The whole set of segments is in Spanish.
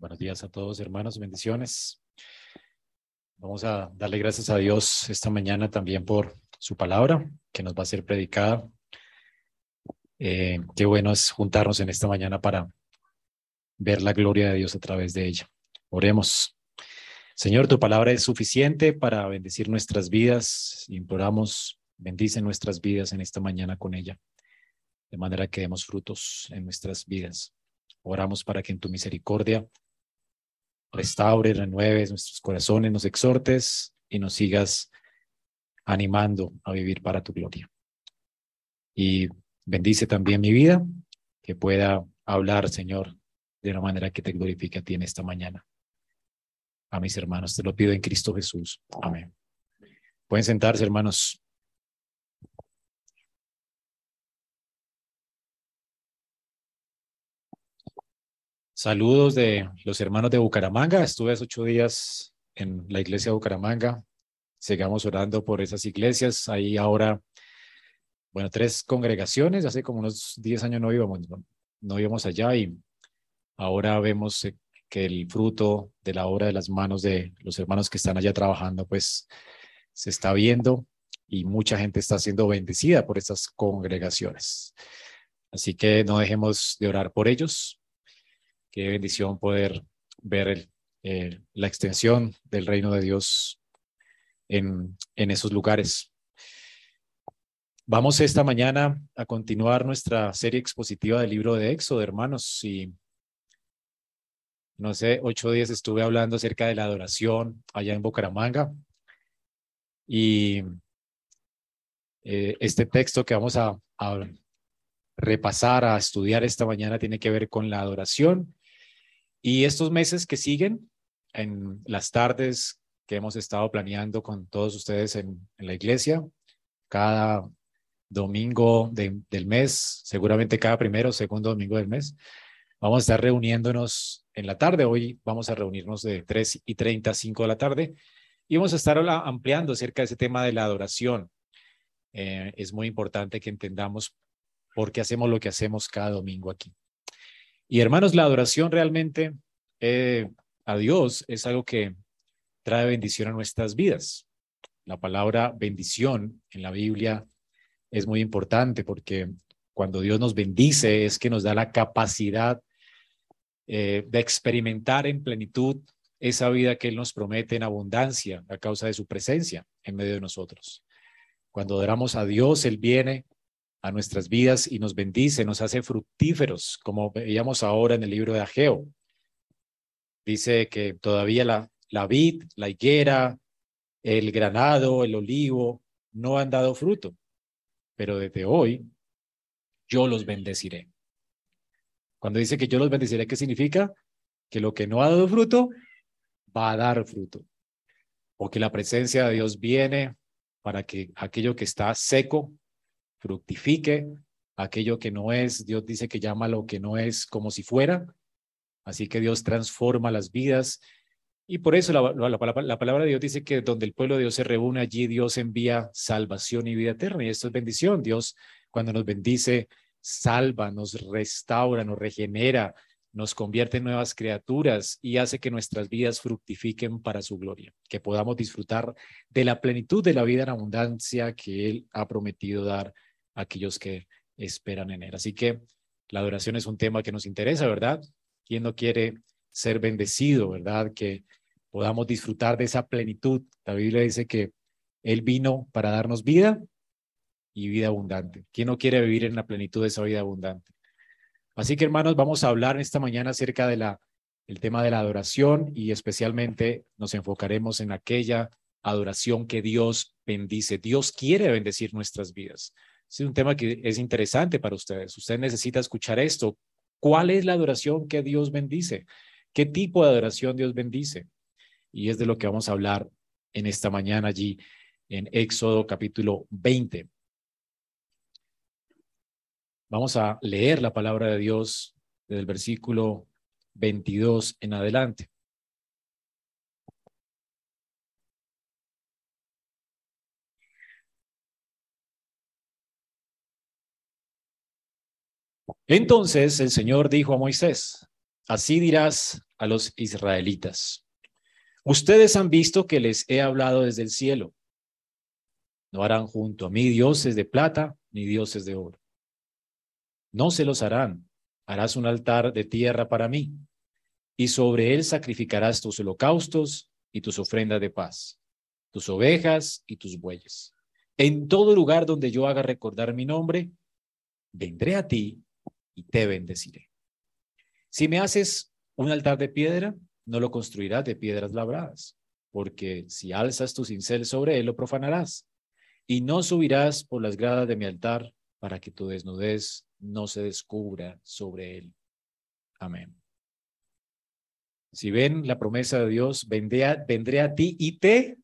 Buenos días a todos, hermanos, bendiciones. Vamos a darle gracias a Dios esta mañana también por su palabra que nos va a ser predicada. Eh, qué bueno es juntarnos en esta mañana para ver la gloria de Dios a través de ella. Oremos. Señor, tu palabra es suficiente para bendecir nuestras vidas. Imploramos, bendice nuestras vidas en esta mañana con ella, de manera que demos frutos en nuestras vidas. Oramos para que en tu misericordia restaure, renueves nuestros corazones, nos exhortes y nos sigas animando a vivir para tu gloria. Y bendice también mi vida, que pueda hablar, Señor, de una manera que te glorifique a ti en esta mañana. A mis hermanos, te lo pido en Cristo Jesús. Amén. Pueden sentarse, hermanos. Saludos de los hermanos de Bucaramanga. Estuve hace ocho días en la iglesia de Bucaramanga. Sigamos orando por esas iglesias. Ahí ahora, bueno, tres congregaciones. Hace como unos diez años no íbamos, no íbamos allá y ahora vemos eh, que el fruto de la obra de las manos de los hermanos que están allá trabajando, pues se está viendo y mucha gente está siendo bendecida por estas congregaciones. Así que no dejemos de orar por ellos, Qué bendición poder ver la extensión del reino de Dios en, esos lugares. Vamos esta mañana a continuar nuestra serie expositiva del libro de Éxodo, hermanos. Y no sé, ocho días estuve hablando acerca de la adoración allá en Bucaramanga. Y eh, este texto que vamos a repasar, a estudiar esta mañana, tiene que ver con la adoración y estos meses que siguen, en las tardes que hemos estado planeando con todos ustedes en, la iglesia, cada domingo del mes, seguramente cada primero o segundo domingo del mes, vamos a estar reuniéndonos en la tarde. Hoy vamos a reunirnos de 3 y 30 a 5 de la tarde y vamos a estar ampliando acerca de ese tema de la adoración. Eh, es muy importante que entendamos por qué hacemos lo que hacemos cada domingo aquí. Y hermanos, la adoración realmente eh, a Dios es algo que trae bendición a nuestras vidas. La palabra bendición en la Biblia es muy importante porque cuando Dios nos bendice es que nos da la capacidad eh, de experimentar en plenitud esa vida que Él nos promete en abundancia a causa de su presencia en medio de nosotros. Cuando adoramos a Dios, Él viene a nuestras vidas y nos bendice, nos hace fructíferos, como veíamos ahora en el libro de Ageo. Dice que todavía la, la vid, la higuera, el granado, el olivo, no han dado fruto, pero desde hoy yo los bendeciré. Cuando dice que yo los bendeciré, ¿qué significa? Que lo que no ha dado fruto va a dar fruto. O que la presencia de Dios viene para que aquello que está seco fructifique, aquello que no es, Dios dice que llama lo que no es como si fuera, así que Dios transforma las vidas y por eso la, la, la, palabra de Dios dice que donde el pueblo de Dios se reúne, allí Dios envía salvación y vida eterna. Y esto es bendición. Dios, cuando nos bendice, salva, nos restaura, nos regenera, nos convierte en nuevas criaturas y hace que nuestras vidas fructifiquen para su gloria, que podamos disfrutar de la plenitud de la vida en abundancia que Él ha prometido dar aquellos que esperan en Él. Así que la adoración es un tema que nos interesa, ¿verdad? ¿Quién no quiere ser bendecido, verdad? Que podamos disfrutar de esa plenitud. La Biblia dice que Él vino para darnos vida y vida abundante. ¿Quién no quiere vivir en la plenitud de esa vida abundante? Así que hermanos, vamos a hablar esta mañana acerca de la el tema de la adoración y especialmente nos enfocaremos en aquella adoración que Dios bendice. Dios quiere bendecir nuestras vidas. Es un tema que es interesante para ustedes. Usted necesita escuchar esto. ¿Cuál es la adoración que Dios bendice? ¿Qué tipo de adoración Dios bendice? Y es de lo que vamos a hablar en esta mañana allí en Éxodo capítulo 20. Vamos a leer la palabra de Dios desde el versículo 22 en adelante. Entonces el Señor dijo a Moisés, así dirás a los israelitas, ustedes han visto que les he hablado desde el cielo. No harán junto a mí dioses de plata ni dioses de oro. No se los harán. Harás un altar de tierra para mí, y sobre él sacrificarás tus holocaustos y tus ofrendas de paz, tus ovejas y tus bueyes. En todo lugar donde yo haga recordar mi nombre, vendré a ti y te bendeciré. Si me haces un altar de piedra, no lo construirás de piedras labradas, porque si alzas tu cincel sobre él, lo profanarás, y no subirás por las gradas de mi altar para que tu desnudez no se descubra sobre él. Amén. Si ven la promesa de Dios, vendré a, ti y te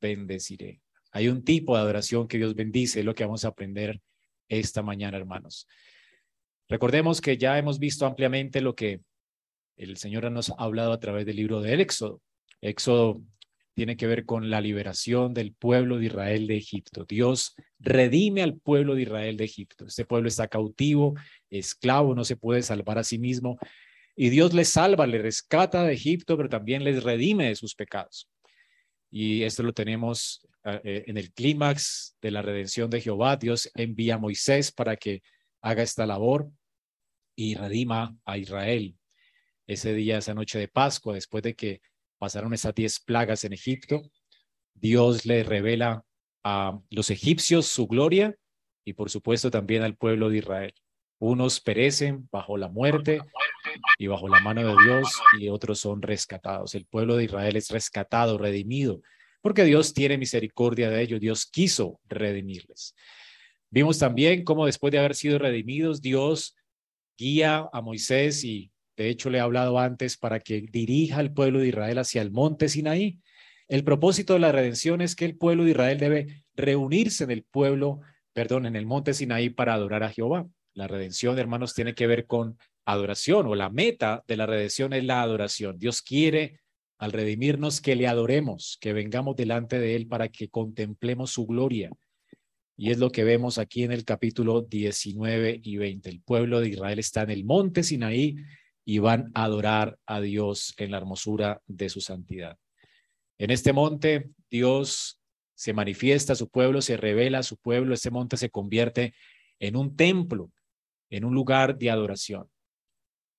bendeciré. Hay un tipo de adoración que Dios bendice, es lo que vamos a aprender esta mañana, hermanos. Recordemos que ya hemos visto ampliamente lo que el Señor nos ha hablado a través del libro del Éxodo. Éxodo tiene que ver con la liberación del pueblo de Israel de Egipto. Dios redime al pueblo de Israel de Egipto. Este pueblo está cautivo, esclavo, no se puede salvar a sí mismo. Y Dios les salva, le rescata de Egipto, pero también les redime de sus pecados. Y esto lo tenemos eh, eh, en el clímax de la redención de Jehová. Dios envía a Moisés para que haga esta labor y redima a Israel. Ese día, esa noche de Pascua, después de que pasaron esas diez plagas en Egipto, Dios le revela a los egipcios su gloria y por supuesto también al pueblo de Israel. Unos perecen bajo la muerte y bajo la mano de Dios y otros son rescatados. El pueblo de Israel es rescatado, redimido, porque Dios tiene misericordia de ellos. Dios quiso redimirles. Vimos también cómo después de haber sido redimidos, Dios guía a Moisés y de hecho, le he hablado antes para que dirija al pueblo de Israel hacia el monte Sinaí. El propósito de la redención es que el pueblo de Israel debe reunirse en el pueblo, perdón, en el monte Sinaí para adorar a Jehová. La redención, hermanos, tiene que ver con adoración o la meta de la redención es la adoración. Dios quiere al redimirnos que le adoremos, que vengamos delante de Él para que contemplemos su gloria. Y es lo que vemos aquí en el capítulo 19 y 20. El pueblo de Israel está en el monte Sinaí y van a adorar a Dios en la hermosura de su santidad. En este monte, Dios se manifiesta a su pueblo, se revela a su pueblo, este monte se convierte en un templo, en un lugar de adoración.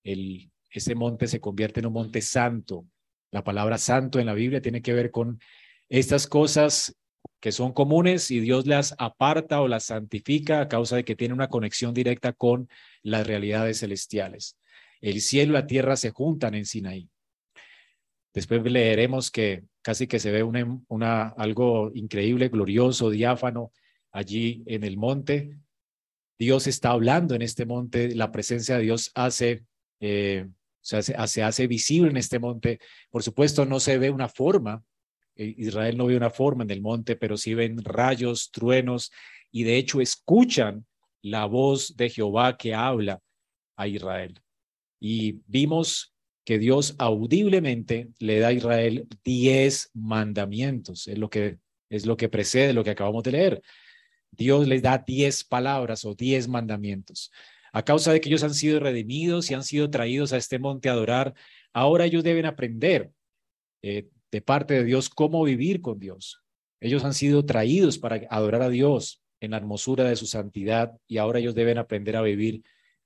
El, ese monte se convierte en un monte santo. La palabra santo en la Biblia tiene que ver con estas cosas que son comunes y Dios las aparta o las santifica a causa de que tiene una conexión directa con las realidades celestiales. El cielo y la tierra se juntan en Sinaí. Después leeremos que casi que se ve una, algo increíble, glorioso, diáfano allí en el monte. Dios está hablando en este monte, la presencia de Dios hace, eh, se, hace, visible en este monte. Por supuesto, no se ve una forma, Israel no ve una forma en el monte, pero sí ven rayos, truenos, y de hecho escuchan la voz de Jehová que habla a Israel y vimos que Dios audiblemente le da a Israel diez mandamientos, es lo que, es lo que precede lo que acabamos de leer. Dios les da diez palabras o diez mandamientos. A causa de que ellos han sido redimidos y han sido traídos a este monte a adorar, ahora ellos deben aprender eh, de parte de Dios cómo vivir con Dios. Ellos han sido traídos para adorar a Dios en la hermosura de su santidad y ahora ellos deben aprender a vivir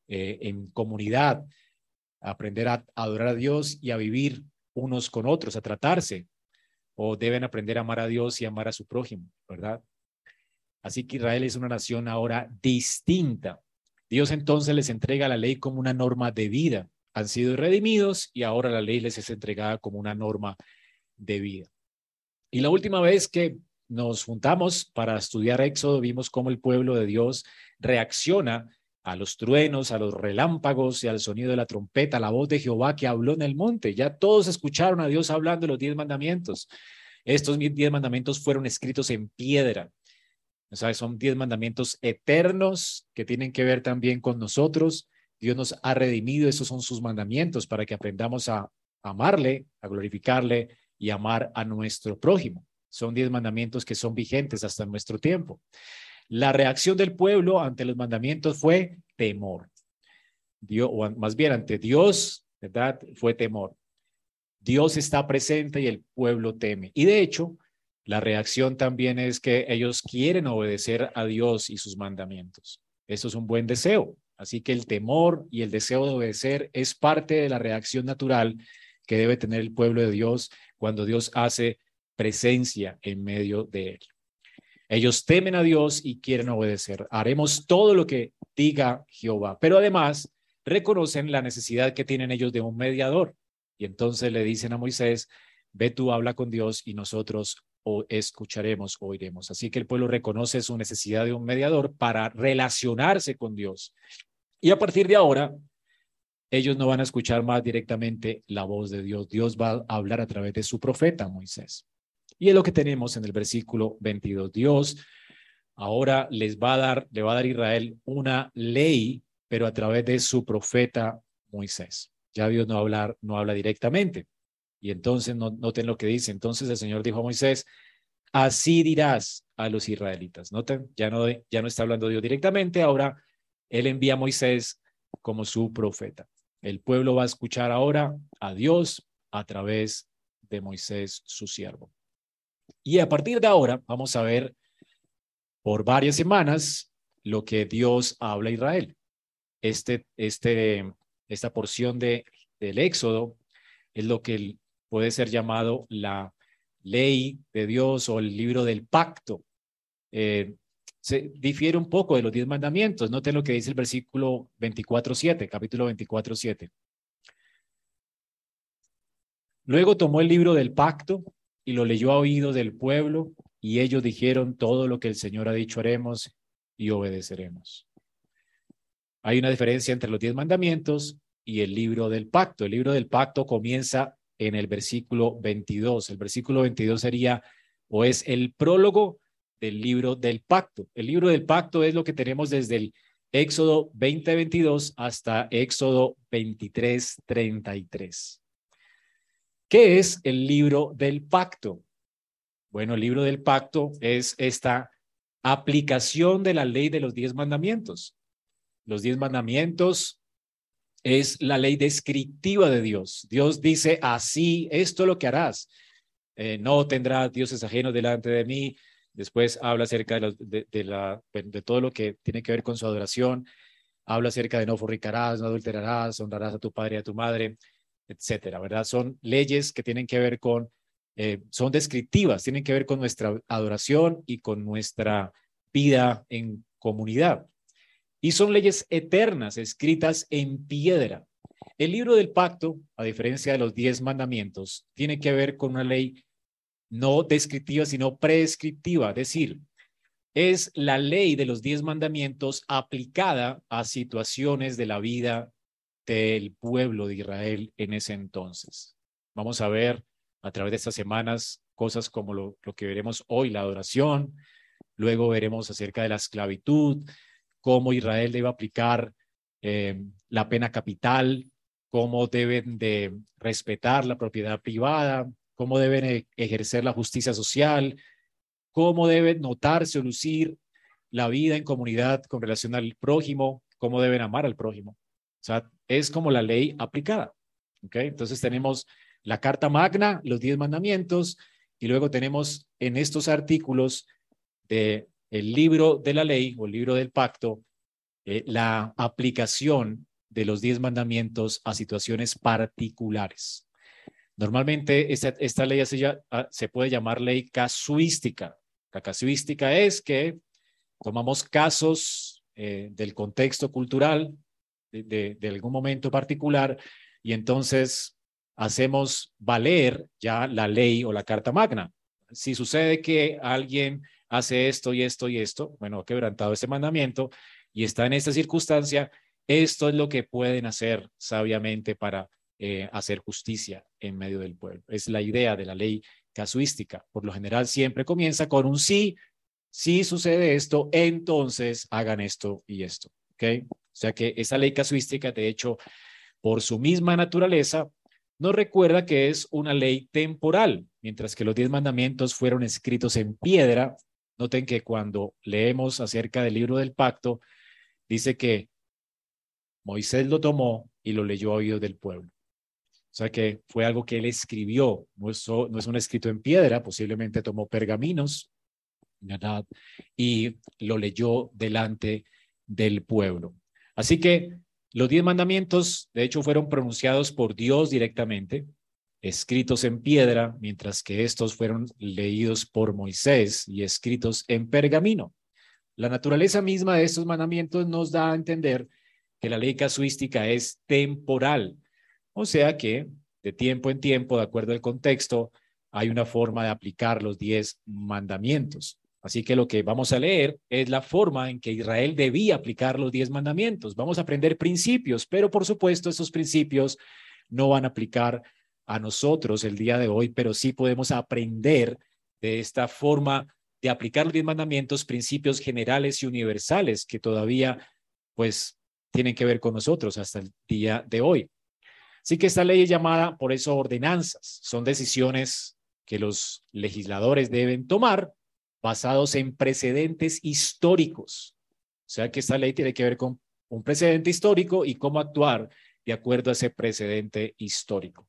eh, en comunidad, aprender a adorar a Dios y a vivir unos con otros, a tratarse, o deben aprender a amar a Dios y amar a su prójimo, ¿verdad? Así que Israel es una nación ahora distinta. Dios entonces les entrega la ley como una norma de vida. Han sido redimidos y ahora la ley les es entregada como una norma de vida. Y la última vez que nos juntamos para estudiar Éxodo, vimos cómo el pueblo de Dios reacciona a los truenos, a los relámpagos y al sonido de la trompeta, la voz de Jehová que habló en el monte. Ya todos escucharon a Dios hablando los diez mandamientos. Estos diez mandamientos fueron escritos en piedra. O sea, son diez mandamientos eternos que tienen que ver también con nosotros. Dios nos ha redimido, esos son sus mandamientos para que aprendamos a amarle, a glorificarle y amar a nuestro prójimo. Son diez mandamientos que son vigentes hasta nuestro tiempo. La reacción del pueblo ante los mandamientos fue temor. Dios, más bien ante Dios, ¿verdad? Fue temor. Dios está presente y el pueblo teme. Y de hecho, la reacción también es que ellos quieren obedecer a Dios y sus mandamientos. Eso es un buen deseo. Así que el temor y el deseo de obedecer es parte de la reacción natural que debe tener el pueblo de Dios cuando Dios hace presencia en medio de él. Ellos temen a Dios y quieren obedecer. Haremos todo lo que diga Jehová, pero además reconocen la necesidad que tienen ellos de un mediador. Y entonces le dicen a Moisés, ve tú, habla con Dios y nosotros o escucharemos, oiremos. Así que el pueblo reconoce su necesidad de un mediador para relacionarse con Dios. Y a partir de ahora, ellos no van a escuchar más directamente la voz de Dios. Dios va a hablar a través de su profeta Moisés. Y es lo que tenemos en el versículo 22. Dios ahora les va a dar, le va a dar a Israel una ley, pero a través de su profeta Moisés. Ya Dios no, hablar, no habla directamente. Y entonces no, noten lo que dice. Entonces el Señor dijo a Moisés, así dirás a los israelitas. Noten, ya no, ya no está hablando Dios directamente, ahora él envía a Moisés como su profeta. El pueblo va a escuchar ahora a Dios a través de Moisés, su siervo. Y a partir de ahora vamos a ver por varias semanas lo que Dios habla a Israel. Este, este, esta porción de, del Éxodo es lo que puede ser llamado la ley de Dios o el libro del pacto. Eh, se difiere un poco de los diez mandamientos. Noten lo que dice el versículo 24.7, capítulo 24.7. Luego tomó el libro del pacto y lo leyó a oído del pueblo y ellos dijeron todo lo que el Señor ha dicho haremos y obedeceremos. Hay una diferencia entre los diez mandamientos y el libro del pacto. El libro del pacto comienza en el versículo 22. El versículo 22 sería o es el prólogo del libro del pacto. El libro del pacto es lo que tenemos desde el Éxodo 20:22 hasta Éxodo 23:33. ¿Qué es el libro del pacto? Bueno, el libro del pacto es esta aplicación de la ley de los diez mandamientos. Los diez mandamientos es la ley descriptiva de Dios. Dios dice así, esto es lo que harás. Eh, no tendrás dioses ajenos delante de mí. Después habla acerca de, todo lo que tiene que ver con su adoración. Habla acerca de no fornicarás, no adulterarás, honrarás a tu padre y a tu madre etcétera, ¿verdad? Son leyes que tienen que ver con, eh, son descriptivas, tienen que ver con nuestra adoración y con nuestra vida en comunidad. Y son leyes eternas, escritas en piedra. El libro del pacto, a diferencia de los diez mandamientos, tiene que ver con una ley no descriptiva, sino prescriptiva, es decir, es la ley de los diez mandamientos aplicada a situaciones de la vida del pueblo de Israel en ese entonces. Vamos a ver a través de estas semanas cosas como lo, que veremos hoy, la adoración, luego veremos acerca de la esclavitud, cómo Israel debe aplicar eh, la pena capital, cómo deben de respetar la propiedad privada, cómo deben e, ejercer la justicia social, cómo deben notarse o lucir la vida en comunidad con relación al prójimo, cómo deben amar al prójimo. O sea, es como la ley aplicada. ¿ok? Entonces tenemos la Carta Magna, los diez mandamientos, y luego tenemos en estos artículos de el libro de la ley o el libro del pacto, eh, la aplicación de los diez mandamientos a situaciones particulares. Normalmente esta, esta ley se, ah, se puede llamar ley casuística. La casuística es que tomamos casos eh, del contexto cultural de, algún momento particular y entonces hacemos valer ya la ley o la carta magna. Si sucede que alguien hace esto y esto y esto, bueno, ha quebrantado ese mandamiento y está en esta circunstancia, esto es lo que pueden hacer sabiamente para eh, hacer justicia en medio del pueblo. Es la idea de la ley casuística. Por lo general siempre comienza con un sí, si sucede esto, entonces hagan esto y esto. ¿ok? O sea que esa ley casuística, de hecho, por su misma naturaleza, nos recuerda que es una ley temporal, mientras que los diez mandamientos fueron escritos en piedra. Noten que cuando leemos acerca del libro del pacto, dice que Moisés lo tomó y lo leyó a oídos del pueblo. O sea que fue algo que él escribió, no es, no es un escrito en piedra, posiblemente tomó pergaminos ¿verdad? y lo leyó delante del pueblo. Así que los diez mandamientos, de hecho, fueron pronunciados por Dios directamente, escritos en piedra, mientras que estos fueron leídos por Moisés y escritos en pergamino. La naturaleza misma de estos mandamientos nos da a entender que la ley casuística es temporal, o sea que de tiempo en tiempo, de acuerdo al contexto, hay una forma de aplicar los diez mandamientos. Así que lo que vamos a leer es la forma en que Israel debía aplicar los diez mandamientos. Vamos a aprender principios, pero por supuesto esos principios no van a aplicar a nosotros el día de hoy, pero sí podemos aprender de esta forma de aplicar los diez mandamientos, principios generales y universales que todavía pues tienen que ver con nosotros hasta el día de hoy. Así que esta ley es llamada por eso ordenanzas. Son decisiones que los legisladores deben tomar basados en precedentes históricos. O sea que esta ley tiene que ver con un precedente histórico y cómo actuar de acuerdo a ese precedente histórico.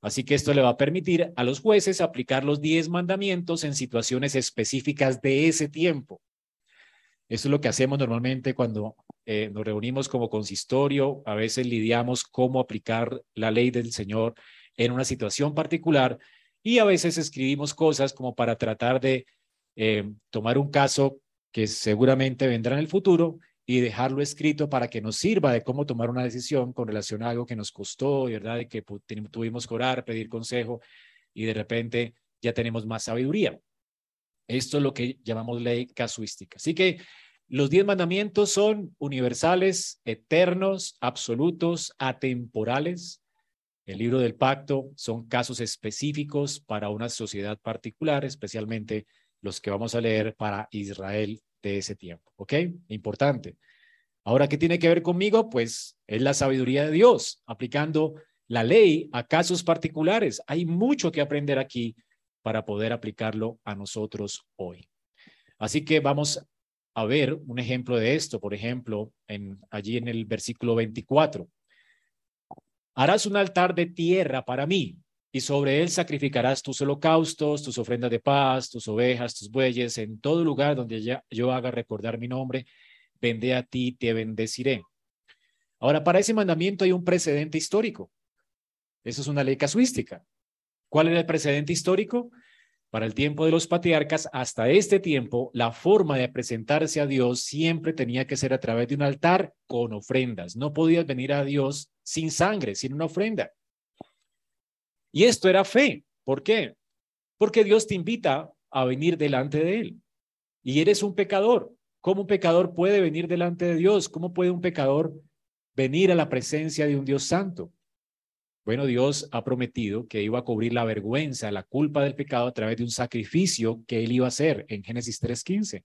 Así que esto le va a permitir a los jueces aplicar los diez mandamientos en situaciones específicas de ese tiempo. Eso es lo que hacemos normalmente cuando eh, nos reunimos como consistorio, a veces lidiamos cómo aplicar la ley del Señor en una situación particular y a veces escribimos cosas como para tratar de eh, tomar un caso que seguramente vendrá en el futuro y dejarlo escrito para que nos sirva de cómo tomar una decisión con relación a algo que nos costó, ¿verdad? De que tuvimos que orar, pedir consejo y de repente ya tenemos más sabiduría. Esto es lo que llamamos ley casuística. Así que los diez mandamientos son universales, eternos, absolutos, atemporales. El libro del pacto son casos específicos para una sociedad particular, especialmente los que vamos a leer para Israel de ese tiempo. ¿Ok? Importante. Ahora, ¿qué tiene que ver conmigo? Pues es la sabiduría de Dios, aplicando la ley a casos particulares. Hay mucho que aprender aquí para poder aplicarlo a nosotros hoy. Así que vamos a ver un ejemplo de esto, por ejemplo, en, allí en el versículo 24. Harás un altar de tierra para mí y sobre él sacrificarás tus holocaustos, tus ofrendas de paz, tus ovejas, tus bueyes, en todo lugar donde yo haga recordar mi nombre, vendé a ti, te bendeciré. Ahora, para ese mandamiento hay un precedente histórico. Eso es una ley casuística. ¿Cuál era el precedente histórico? Para el tiempo de los patriarcas, hasta este tiempo, la forma de presentarse a Dios siempre tenía que ser a través de un altar con ofrendas. No podías venir a Dios sin sangre, sin una ofrenda. Y esto era fe. ¿Por qué? Porque Dios te invita a venir delante de Él. Y eres un pecador. ¿Cómo un pecador puede venir delante de Dios? ¿Cómo puede un pecador venir a la presencia de un Dios santo? Bueno, Dios ha prometido que iba a cubrir la vergüenza, la culpa del pecado a través de un sacrificio que él iba a hacer en Génesis 3.15.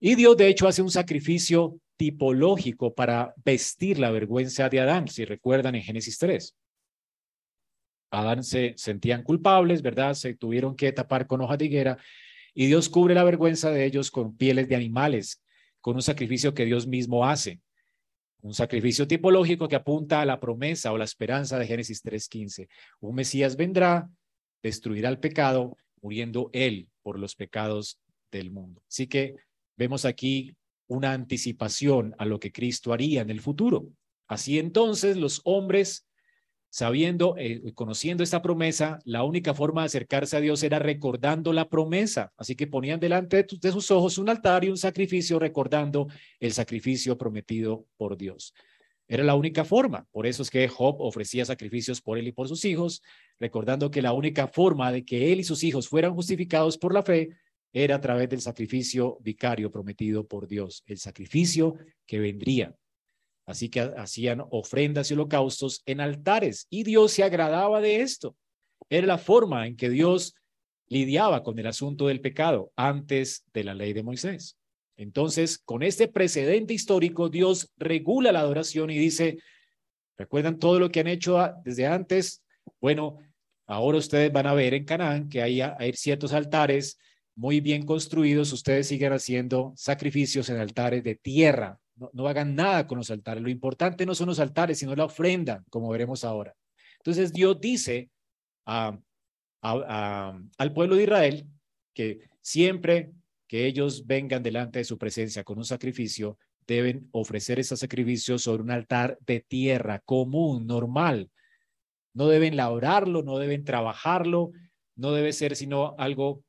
Y Dios, de hecho, hace un sacrificio tipológico para vestir la vergüenza de Adán, si recuerdan en Génesis 3. Adán se sentían culpables, ¿verdad? Se tuvieron que tapar con hoja de higuera y Dios cubre la vergüenza de ellos con pieles de animales, con un sacrificio que Dios mismo hace. Un sacrificio tipológico que apunta a la promesa o la esperanza de Génesis 3.15. Un Mesías vendrá, destruirá el pecado, muriendo él por los pecados del mundo. Así que vemos aquí una anticipación a lo que Cristo haría en el futuro. Así entonces los hombres sabiendo, eh, conociendo esta promesa, la única forma de acercarse a Dios era recordando la promesa. Así que ponían delante de, sus ojos un altar y un sacrificio recordando el sacrificio prometido por Dios. Era la única forma. Por eso es que Job ofrecía sacrificios por él y por sus hijos, recordando que la única forma de que él y sus hijos fueran justificados por la fe era a través del sacrificio vicario prometido por Dios, el sacrificio que vendría. Así que hacían ofrendas y holocaustos en altares y Dios se agradaba de esto. Era la forma en que Dios lidiaba con el asunto del pecado antes de la ley de Moisés. Entonces, con este precedente histórico, Dios regula la adoración y dice, ¿recuerdan todo lo que han hecho desde antes? Bueno, ahora ustedes van a ver en Canaán que hay, hay ciertos altares muy bien construidos, ustedes siguen haciendo sacrificios en altares de tierra, no, hagan nada con los altares. Lo importante no son los altares, sino la ofrenda, como veremos ahora. Entonces Dios dice al pueblo de Israel que siempre que ellos vengan delante de su presencia con un sacrificio, deben ofrecer ese sacrificio sobre un altar de tierra común, normal. No deben labrarlo, no deben trabajarlo, no debe ser sino algo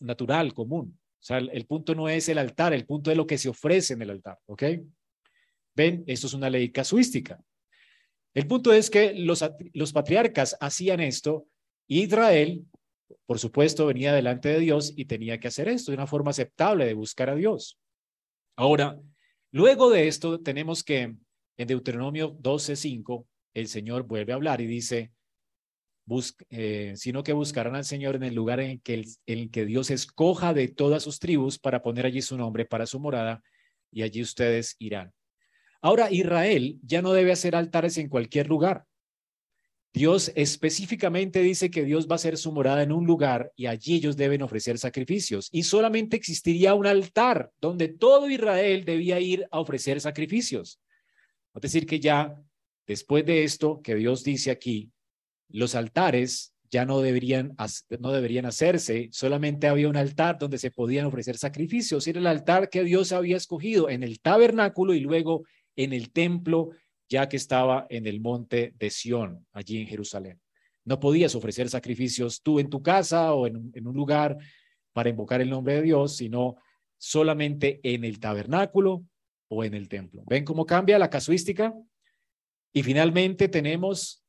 natural, común. O sea, el, punto no es el altar, el punto es lo que se ofrece en el altar, ¿ok? Ven, esto es una ley casuística. El punto es que los, los patriarcas hacían esto Israel, por supuesto, venía delante de Dios y tenía que hacer esto de una forma aceptable de buscar a Dios. Ahora, luego de esto, tenemos que en Deuteronomio 12:5, el Señor vuelve a hablar y dice, eh, sino que buscarán al Señor en el lugar en que, en el que Dios escoja de todas sus tribus para poner allí su nombre para su morada, y allí ustedes irán. Ahora, Israel ya no debe hacer altares en cualquier lugar. Dios específicamente dice que Dios va a hacer su morada en un lugar y allí ellos deben ofrecer sacrificios. Y solamente existiría un altar donde todo Israel debía ir a ofrecer sacrificios. Es decir, que ya después de esto que Dios dice aquí, los altares ya no deberían, no deberían hacerse, solamente había un altar donde se podían ofrecer sacrificios. Era el altar que Dios había escogido en el tabernáculo y luego en el templo ya que estaba en el monte de Sión, allí en Jerusalén. No podías ofrecer sacrificios tú en tu casa o en, un lugar para invocar el nombre de Dios, sino solamente en el tabernáculo o en el templo. ¿Ven cómo cambia la casuística? Y finalmente tenemos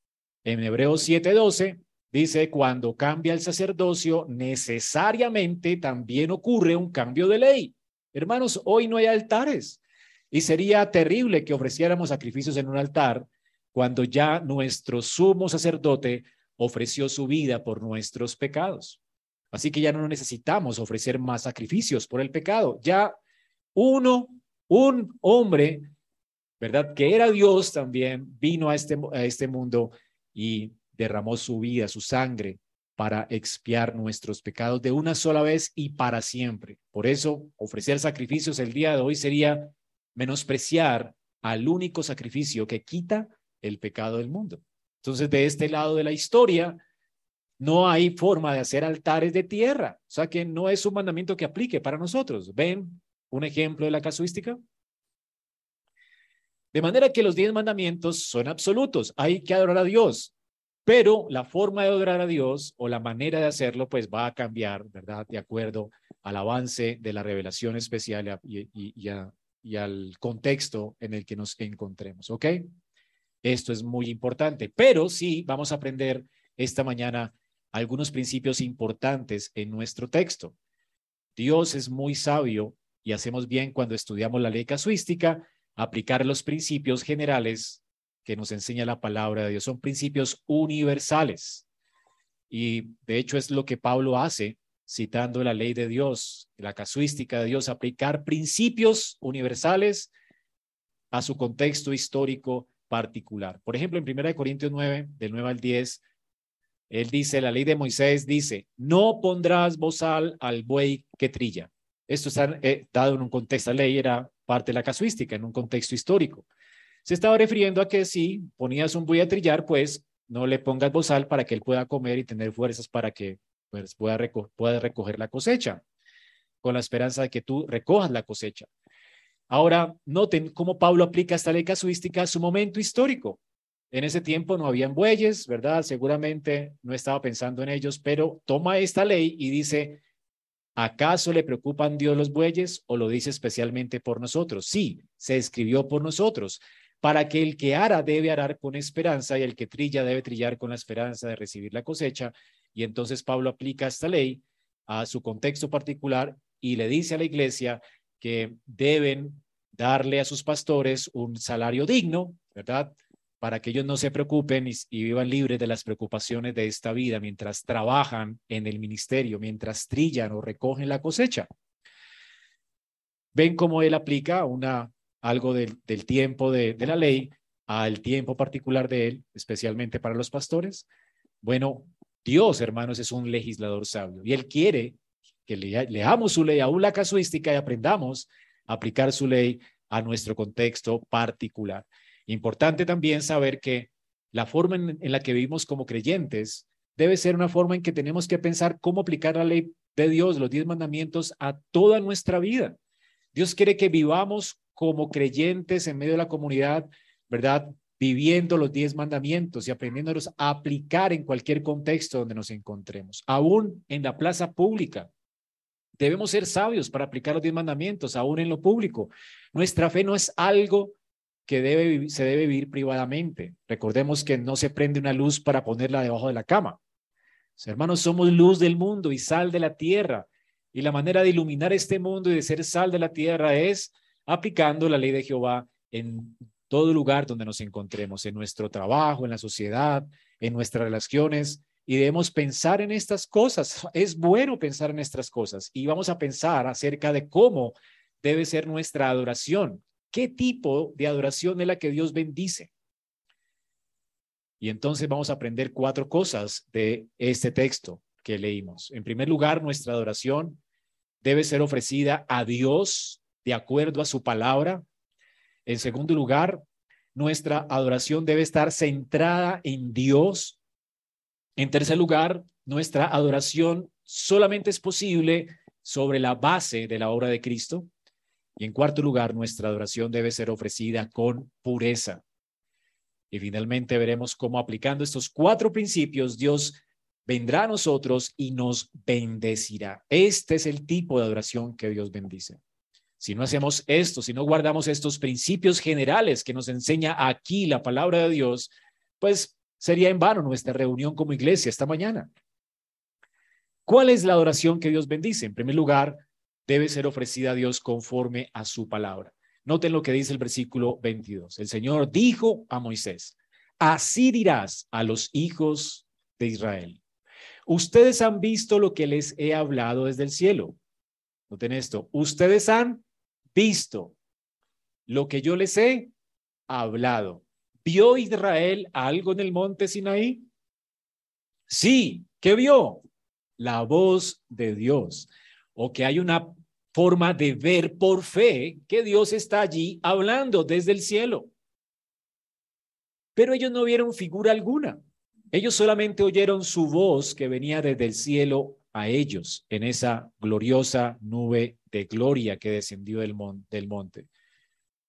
en Hebreos 7:12, dice, cuando cambia el sacerdocio, necesariamente también ocurre un cambio de ley. Hermanos, hoy no hay altares. Y sería terrible que ofreciéramos sacrificios en un altar cuando ya nuestro sumo sacerdote ofreció su vida por nuestros pecados. Así que ya no necesitamos ofrecer más sacrificios por el pecado. Ya uno, un hombre, ¿verdad? Que era Dios también, vino a este, a este mundo y derramó su vida, su sangre, para expiar nuestros pecados de una sola vez y para siempre. Por eso, ofrecer sacrificios el día de hoy sería menospreciar al único sacrificio que quita el pecado del mundo. Entonces, de este lado de la historia, no hay forma de hacer altares de tierra. O sea que no es un mandamiento que aplique para nosotros. ¿Ven un ejemplo de la casuística? De manera que los diez mandamientos son absolutos. Hay que adorar a Dios. Pero la forma de adorar a Dios o la manera de hacerlo, pues va a cambiar, ¿verdad? De acuerdo al avance de la revelación especial y, y al contexto en el que nos encontremos, ¿ok? Esto es muy importante, pero sí vamos a aprender esta mañana algunos principios importantes en nuestro texto. Dios es muy sabio y hacemos bien cuando estudiamos la ley casuística, aplicar los principios generales que nos enseña la palabra de Dios. Son principios universales. Y de hecho es lo que Pablo hace citando la ley de Dios, la casuística de Dios, aplicar principios universales a su contexto histórico particular. Por ejemplo, en 1 Corintios 9, del 9 al 10, él dice, la ley de Moisés dice, no pondrás bozal al buey que trilla. Esto está eh, dado en un contexto, la ley era parte de la casuística, en un contexto histórico. Se estaba refiriendo a que si ponías un buey a trillar, pues no le pongas bozal para que él pueda comer y tener fuerzas para que pues pueda, recoger la cosecha, con la esperanza de que tú recojas la cosecha. Ahora, noten cómo Pablo aplica esta ley casuística a su momento histórico. En ese tiempo no habían bueyes, ¿verdad? Seguramente no estaba pensando en ellos, pero toma esta ley y dice, ¿acaso le preocupan Dios los bueyes o lo dice especialmente por nosotros? Sí, se escribió por nosotros, para que el que ara debe arar con esperanza y el que trilla debe trillar con la esperanza de recibir la cosecha. Y entonces Pablo aplica esta ley a su contexto particular y le dice a la iglesia que deben darle a sus pastores un salario digno, ¿verdad? Para que ellos no se preocupen y, vivan libres de las preocupaciones de esta vida mientras trabajan en el ministerio, mientras trillan o recogen la cosecha. Ven cómo él aplica una, algo del, tiempo de, la ley al tiempo particular de él, especialmente para los pastores. Bueno, Dios, hermanos, es un legislador sabio y Él quiere que leamos su ley, aún la casuística, y aprendamos a aplicar su ley a nuestro contexto particular. Importante también saber que la forma en, la que vivimos como creyentes debe ser una forma en que tenemos que pensar cómo aplicar la ley de Dios, los diez mandamientos, a toda nuestra vida. Dios quiere que vivamos como creyentes en medio de la comunidad, ¿verdad? Viviendo los diez mandamientos y aprendiéndolos a aplicar en cualquier contexto donde nos encontremos, aún en la plaza pública. Debemos ser sabios para aplicar los diez mandamientos, aún en lo público. Nuestra fe no es algo que debe, se debe vivir privadamente. Recordemos que no se prende una luz para ponerla debajo de la cama. hermanos, somos luz del mundo y sal de la tierra. Y la manera de iluminar este mundo y de ser sal de la tierra es aplicando la ley de Jehová en todo lugar donde nos encontremos, en nuestro trabajo, en la sociedad, en nuestras relaciones. Y debemos pensar en estas cosas. Es bueno pensar en estas cosas. Y vamos a pensar acerca de cómo debe ser nuestra adoración. ¿Qué tipo de adoración es la que Dios bendice? Y entonces vamos a aprender cuatro cosas de este texto que leímos. En primer lugar, nuestra adoración debe ser ofrecida a Dios de acuerdo a su palabra. En segundo lugar, nuestra adoración debe estar centrada en Dios. En tercer lugar, nuestra adoración solamente es posible sobre la base de la obra de Cristo. Y en cuarto lugar, nuestra adoración debe ser ofrecida con pureza. Y finalmente veremos cómo aplicando estos cuatro principios, Dios vendrá a nosotros y nos bendecirá. Este es el tipo de adoración que Dios bendice. Si no hacemos esto, si no guardamos estos principios generales que nos enseña aquí la palabra de Dios, pues sería en vano nuestra reunión como iglesia esta mañana. ¿Cuál es la adoración que Dios bendice? En primer lugar, debe ser ofrecida a Dios conforme a su palabra. Noten lo que dice el versículo 22. El Señor dijo a Moisés, así dirás a los hijos de Israel. Ustedes han visto lo que les he hablado desde el cielo. Noten esto. Ustedes han visto lo que yo les he hablado. ¿Vio Israel algo en el monte Sinaí? Sí. ¿Qué vio? La voz de Dios o que hay una forma de ver por fe que Dios está allí hablando desde el cielo. Pero ellos no vieron figura alguna. Ellos solamente oyeron su voz que venía desde el cielo a ellos en esa gloriosa nube de gloria que descendió del, del monte.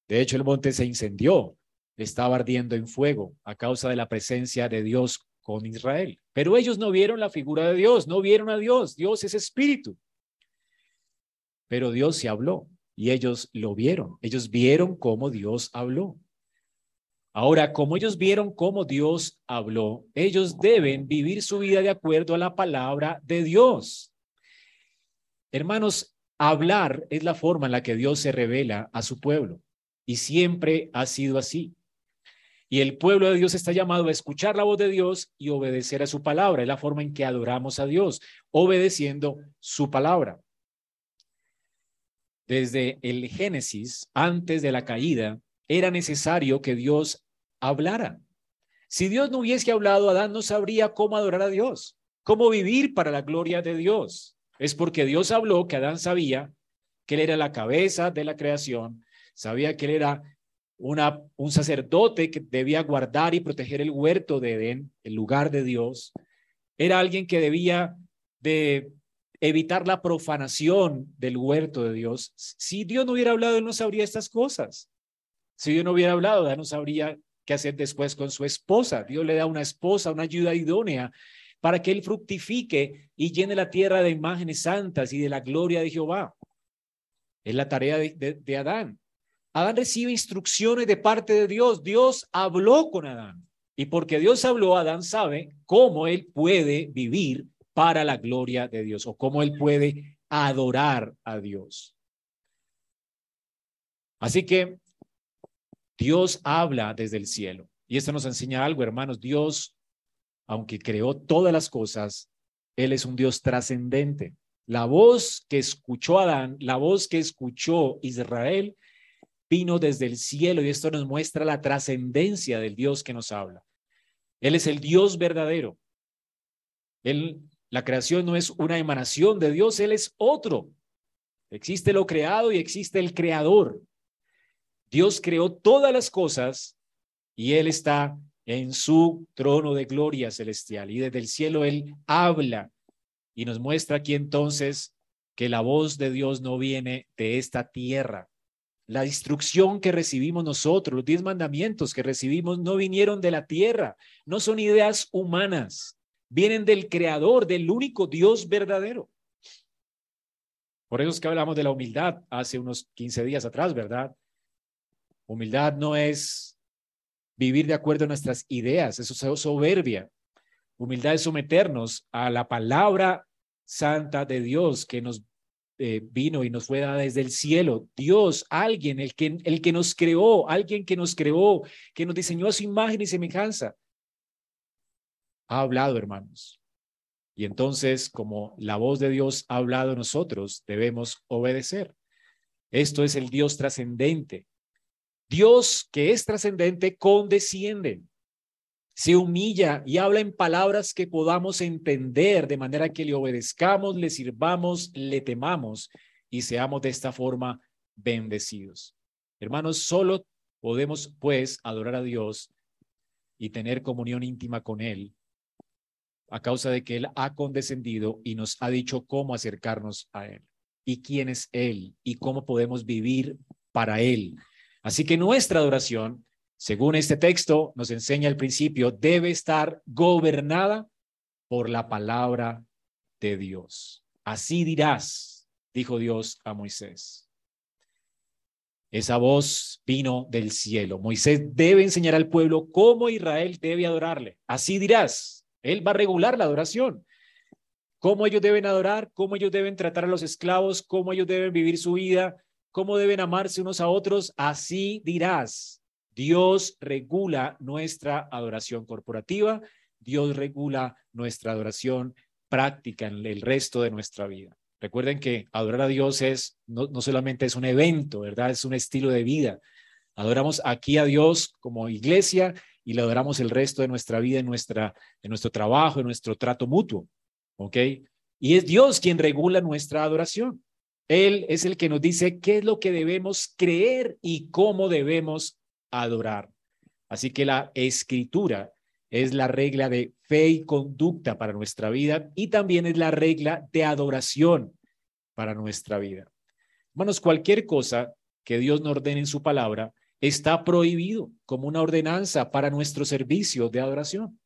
De hecho, el monte se incendió, estaba ardiendo en fuego a causa de la presencia de Dios con Israel. Pero ellos no vieron la figura de Dios, no vieron a Dios. Dios es espíritu. Pero Dios se habló y ellos lo vieron. Ellos vieron cómo Dios habló. Ahora, como ellos vieron cómo Dios habló, ellos deben vivir su vida de acuerdo a la palabra de Dios. Hermanos, hablar es la forma en la que Dios se revela a su pueblo y siempre ha sido así. Y el pueblo de Dios está llamado a escuchar la voz de Dios y obedecer a su palabra. Es la forma en que adoramos a Dios, obedeciendo su palabra desde el Génesis, antes de la caída, era necesario que Dios hablara. Si Dios no hubiese hablado, Adán no sabría cómo adorar a Dios, cómo vivir para la gloria de Dios. Es porque Dios habló que Adán sabía que él era la cabeza de la creación, sabía que él era un sacerdote que debía guardar y proteger el huerto de Edén, el lugar de Dios. Era alguien que debía de evitar la profanación del huerto de Dios. Si Dios no hubiera hablado, él no sabría estas cosas. Si Dios no hubiera hablado, él no sabría qué hacer después con su esposa. Dios le da una esposa, una ayuda idónea para que él fructifique y llene la tierra de imágenes santas y de la gloria de Jehová. Es la tarea de, de Adán. Adán recibe instrucciones de parte de Dios. Dios habló con Adán. Y porque Dios habló, Adán sabe cómo él puede vivir para la gloria de Dios o cómo él puede adorar a Dios. Así que Dios habla desde el cielo. Y esto nos enseña algo, hermanos. Dios, aunque creó todas las cosas, Él es un Dios trascendente. La voz que escuchó Adán, la voz que escuchó Israel, vino desde el cielo y esto nos muestra la trascendencia del Dios que nos habla. Él es el Dios verdadero. Él la creación no es una emanación de Dios, Él es otro. Existe lo creado y existe el creador. Dios creó todas las cosas y Él está en su trono de gloria celestial. Y desde el cielo Él habla y nos muestra aquí entonces que la voz de Dios no viene de esta tierra. La instrucción que recibimos nosotros, los diez mandamientos que recibimos, no vinieron de la tierra, no son ideas humanas, vienen del Creador, del único Dios verdadero. Por eso es que hablamos de la humildad hace unos 15 días atrás, ¿verdad? Humildad no es vivir de acuerdo a nuestras ideas, eso es soberbia. Humildad es someternos a la palabra santa de Dios que nos eh, vino y nos fue dada desde el cielo. Dios, alguien, el que, el que nos creó, alguien que nos creó, que nos diseñó a su imagen y semejanza, ha hablado, hermanos. Y entonces, como la voz de Dios ha hablado nosotros, debemos obedecer. Esto es el Dios trascendente. Dios que es trascendente condesciende, se humilla y habla en palabras que podamos entender de manera que le obedezcamos, le sirvamos, le temamos y seamos de esta forma bendecidos. Hermanos, solo podemos pues adorar a Dios y tener comunión íntima con Él a causa de que Él ha condescendido y nos ha dicho cómo acercarnos a Él y quién es Él y cómo podemos vivir para Él. Así que nuestra adoración, según este texto nos enseña el principio, debe estar gobernada por la palabra de Dios. Así dirás, dijo Dios a Moisés. Esa voz vino del cielo. Moisés debe enseñar al pueblo cómo Israel debe adorarle. Así dirás, él va a regular la adoración. Cómo ellos deben adorar, cómo ellos deben tratar a los esclavos, cómo ellos deben vivir su vida, cómo deben amarse unos a otros. Así dirás. Dios regula nuestra adoración corporativa, Dios regula nuestra adoración práctica en el resto de nuestra vida. Recuerden que adorar a Dios es no, no, solamente es un evento, ¿verdad? Es un estilo de vida. Adoramos aquí a Dios como iglesia y le adoramos el resto de nuestra vida, en, nuestra, en nuestro trabajo, en nuestro trato mutuo. ¿Ok? Y es Dios quien regula nuestra adoración. Él es el que nos dice qué es lo que debemos creer y cómo debemos adorar. Así que la escritura es la regla de fe y conducta para nuestra vida y también es la regla de adoración para nuestra vida. Hermanos, cualquier cosa que Dios nos ordene en su palabra está prohibido como una ordenanza para nuestro servicio de adoración.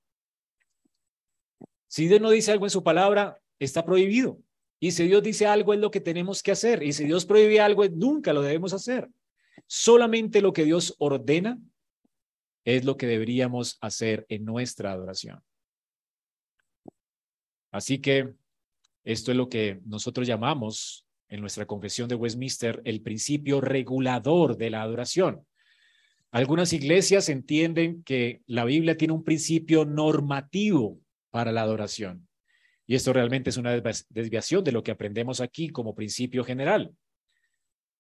Si Dios no dice algo en su palabra, está prohibido. Y si Dios dice algo es lo que tenemos que hacer. Y si Dios prohíbe algo, nunca lo debemos hacer. Solamente lo que Dios ordena es lo que deberíamos hacer en nuestra adoración. Así que esto es lo que nosotros llamamos en nuestra confesión de Westminster el principio regulador de la adoración. Algunas iglesias entienden que la Biblia tiene un principio normativo para la adoración. Y esto realmente es una desviación de lo que aprendemos aquí como principio general.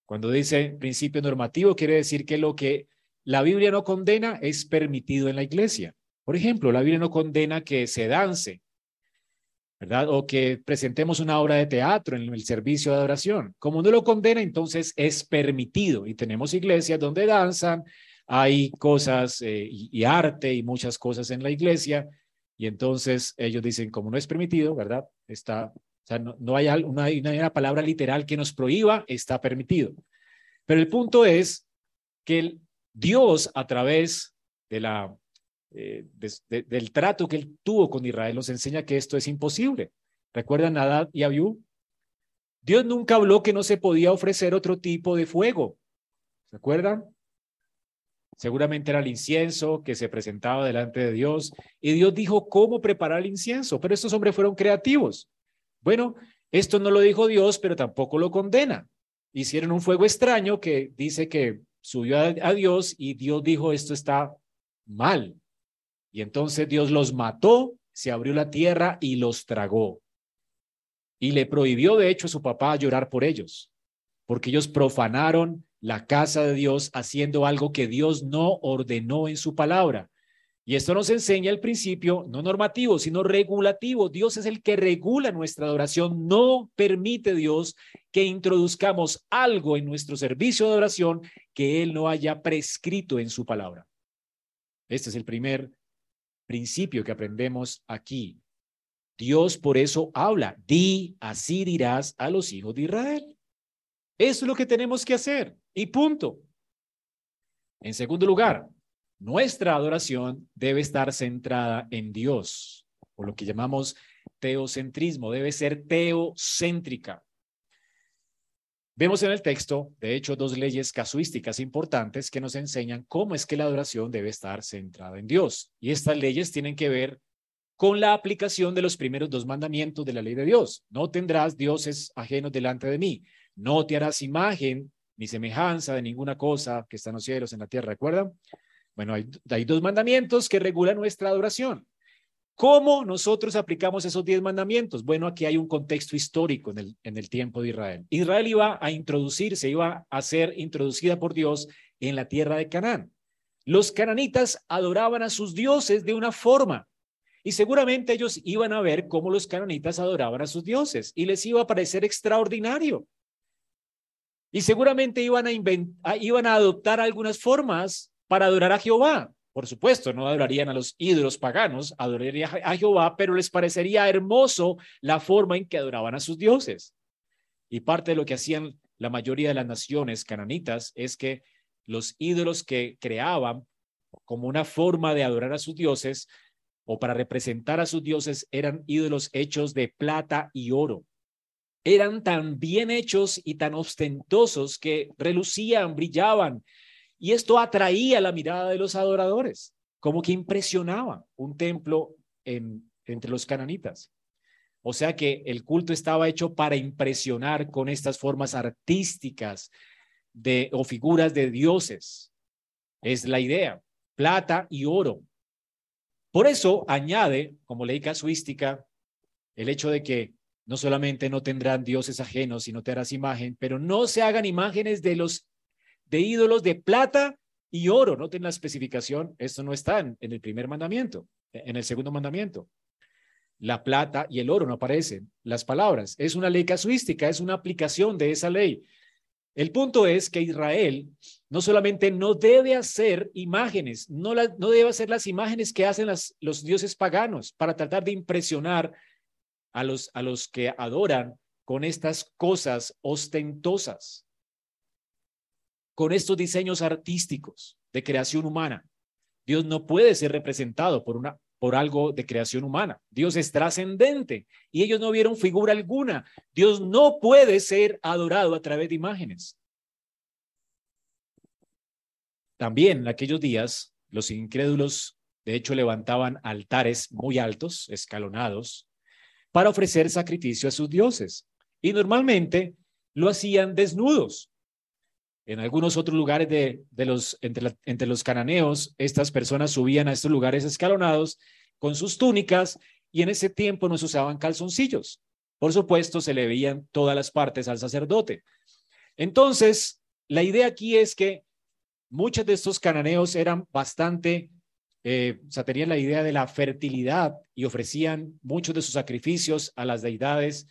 Cuando dice principio normativo, quiere decir que lo que la Biblia no condena es permitido en la iglesia. Por ejemplo, la Biblia no condena que se dance, ¿verdad? O que presentemos una obra de teatro en el servicio de adoración. Como no lo condena, entonces es permitido. Y tenemos iglesias donde danzan, hay cosas eh, y, arte y muchas cosas en la iglesia, y entonces ellos dicen, como no es permitido, ¿verdad? Está, o sea, no, hay, una, palabra literal que nos prohíba, está permitido. Pero el punto es que Dios, a través eh, del trato que él tuvo con Israel, nos enseña que esto es imposible. ¿Recuerdan a Adad y Abiú? Dios nunca habló que no se podía ofrecer otro tipo de fuego. ¿Se acuerdan? Seguramente era el incienso que se presentaba delante de Dios y Dios dijo cómo preparar el incienso, pero estos hombres fueron creativos. Bueno, esto no lo dijo Dios, pero tampoco lo condena. Hicieron un fuego extraño que dice que subió a, Dios y Dios dijo esto está mal. Y entonces Dios los mató, se abrió la tierra y los tragó. Y le prohibió de hecho a su papá llorar por ellos, porque ellos profanaron la casa de Dios haciendo algo que Dios no ordenó en su palabra. Y esto nos enseña el principio no normativo, sino regulativo. Dios es el que regula nuestra adoración. No permite Dios que introduzcamos algo en nuestro servicio de oración que Él no haya prescrito en su palabra. Este es el primer principio que aprendemos aquí. Dios por eso habla, di, así dirás a los hijos de Israel. Eso es lo que tenemos que hacer y punto. En segundo lugar, nuestra adoración debe estar centrada en Dios, o lo que llamamos teocentrismo, debe ser teocéntrica. Vemos en el texto, de hecho, dos leyes casuísticas importantes que nos enseñan cómo es que la adoración debe estar centrada en Dios. Y estas leyes tienen que ver con la aplicación de los primeros dos mandamientos de la ley de Dios. No tendrás dioses ajenos delante de mí. No te harás imagen ni semejanza de ninguna cosa que está en los cielos, en la tierra. ¿Recuerdan? Bueno, hay, dos mandamientos que regulan nuestra adoración. ¿Cómo nosotros aplicamos esos diez mandamientos? Bueno, aquí hay un contexto histórico en el tiempo de Israel. Israel iba a introducirse, iba a ser introducida por Dios en la tierra de Canaán. Los cananitas adoraban a sus dioses de una forma y seguramente ellos iban a ver cómo los cananitas adoraban a sus dioses y les iba a parecer extraordinario. Y seguramente iban a, iban a adoptar algunas formas para adorar a Jehová. Por supuesto, no adorarían a los ídolos paganos, adorarían a Jehová, pero les parecería hermoso la forma en que adoraban a sus dioses. Y parte de lo que hacían la mayoría de las naciones cananitas es que los ídolos que creaban como una forma de adorar a sus dioses o para representar a sus dioses eran ídolos hechos de plata y oro. Eran tan bien hechos y tan ostentosos que relucían, brillaban y esto atraía la mirada de los adoradores, como que impresionaba un templo en, entre los cananitas. O sea que el culto estaba hecho para impresionar con estas formas artísticas de, o figuras de dioses. Es la idea, plata y oro. Por eso añade, como ley casuística, el hecho de que no solamente no tendrán dioses ajenos, sino te harás imagen, pero no se hagan imágenes de los de ídolos de plata y oro. Noten la especificación, esto no está en, el primer mandamiento, en el segundo mandamiento. La plata y el oro no aparecen. Las palabras, es una ley casuística, es una aplicación de esa ley. El punto es que Israel no solamente no debe hacer imágenes, no, debe hacer las imágenes que hacen los dioses paganos para tratar de impresionar a los, a los que adoran con estas cosas ostentosas con estos diseños artísticos de creación humana. Dios no puede ser representado por una por algo de creación humana. Dios es trascendente y ellos no vieron figura alguna. Dios no puede ser adorado a través de imágenes. También en aquellos días, los incrédulos, de hecho, levantaban altares muy altos, escalonados, para ofrecer sacrificio a sus dioses. Y normalmente lo hacían desnudos. En algunos otros lugares de, los, entre, entre los cananeos, estas personas subían a estos lugares escalonados con sus túnicas y en ese tiempo no se usaban calzoncillos. Por supuesto, se le veían todas las partes al sacerdote. Entonces, la idea aquí es que muchos de estos cananeos eran bastante, eh, o sea, tenían la idea de la fertilidad y ofrecían muchos de sus sacrificios a las deidades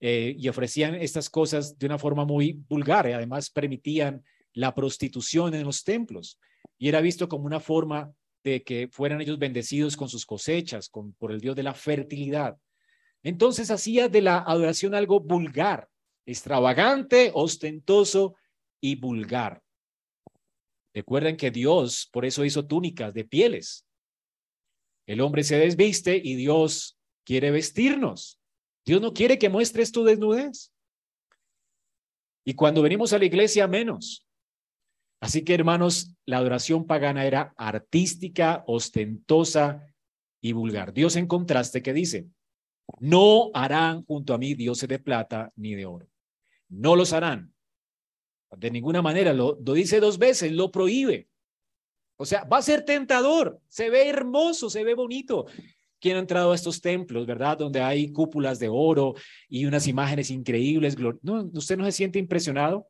eh, y ofrecían estas cosas de una forma muy vulgar y además permitían la prostitución en los templos y era visto como una forma de que fueran ellos bendecidos con sus cosechas, por el Dios de la fertilidad. Entonces hacía de la adoración algo vulgar, extravagante, ostentoso y vulgar. Recuerden que Dios por eso hizo túnicas de pieles. El hombre se desviste y Dios quiere vestirnos. Dios no quiere que muestres tu desnudez. Y cuando venimos a la iglesia, menos. Así que, hermanos, la adoración pagana era artística, ostentosa y vulgar. Dios en contraste que dice, no harán junto a mí dioses de plata ni de oro. No los harán. De ninguna manera, lo, dice dos veces, lo prohíbe. O sea, va a ser tentador, se ve hermoso, se ve bonito. ¿Quién ha entrado a estos templos, verdad? Donde hay cúpulas de oro y unas imágenes increíbles. ¿No, ¿Usted no se siente impresionado?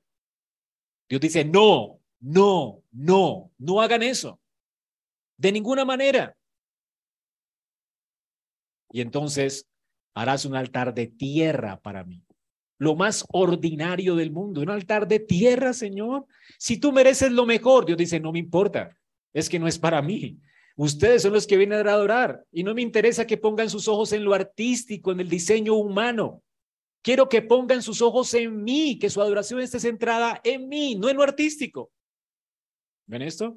Dios dice, no, no, no, no hagan eso. De ninguna manera. Y entonces harás un altar de tierra para mí. Lo más ordinario del mundo, un altar de tierra, Señor. Si tú mereces lo mejor, Dios dice, no me importa, es que no es para mí. Ustedes son los que vienen a adorar y no me interesa que pongan sus ojos en lo artístico, en el diseño humano. Quiero que pongan sus ojos en mí, que su adoración esté centrada en mí, no en lo artístico. ¿Ven esto?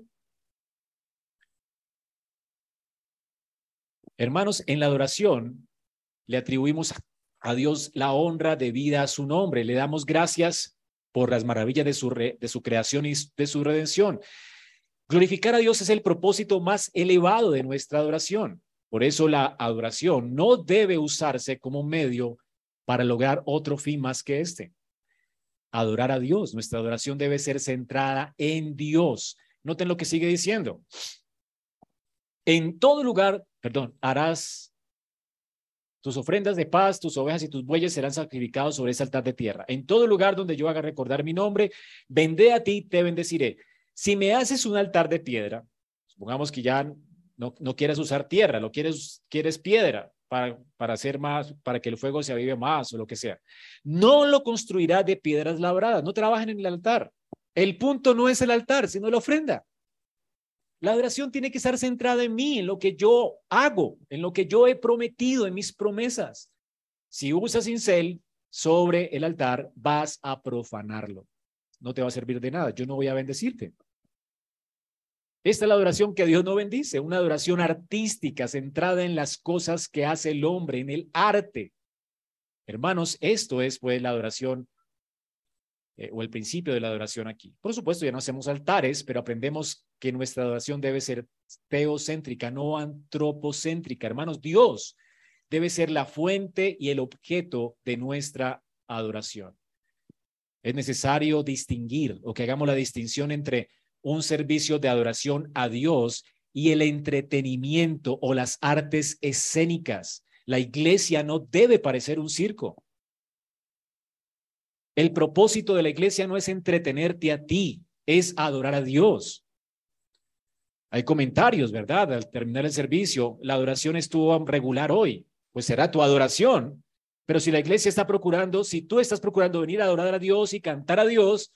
Hermanos, en la adoración le atribuimos a Dios la honra debida a su nombre. Le damos gracias por las maravillas de su, de su creación y de su redención. Glorificar a Dios es el propósito más elevado de nuestra adoración. Por eso la adoración no debe usarse como medio para lograr otro fin más que este. Adorar a Dios. Nuestra adoración debe ser centrada en Dios. Noten lo que sigue diciendo. En todo lugar, perdón, harás tus ofrendas de paz, tus ovejas y tus bueyes serán sacrificados sobre ese altar de tierra. En todo lugar donde yo haga recordar mi nombre, vendé a ti, te bendeciré. Si me haces un altar de piedra, supongamos que ya no, no usar tierra, lo quieres, quieres piedra para, para hacer más, para que el fuego se avive más o lo que sea. No lo construirás de piedras labradas, no trabajen en el altar. El punto no es el altar, sino la ofrenda. La adoración tiene que estar centrada en mí, en lo que yo hago, en lo que yo he prometido, en mis promesas. Si usas cincel sobre el altar, vas a profanarlo. No te va a servir de nada. Yo no voy a bendecirte. Esta es la adoración que Dios no bendice, una adoración artística centrada en las cosas que hace el hombre, en el arte. Hermanos, esto es pues la adoración eh, o el principio de la adoración aquí. Por supuesto, ya no hacemos altares, pero aprendemos que nuestra adoración debe ser teocéntrica, no antropocéntrica. Hermanos, Dios debe ser la fuente y el objeto de nuestra adoración. Es necesario distinguir o que hagamos la distinción entre un servicio de adoración a Dios y el entretenimiento o las artes escénicas. La iglesia no debe parecer un circo. El propósito de la iglesia no es entretenerte a ti, es adorar a Dios. Hay comentarios, ¿verdad? Al terminar el servicio, la adoración estuvo regular hoy. Pues será tu adoración. Pero si la iglesia está procurando, si tú estás procurando venir a adorar a Dios y cantar a Dios,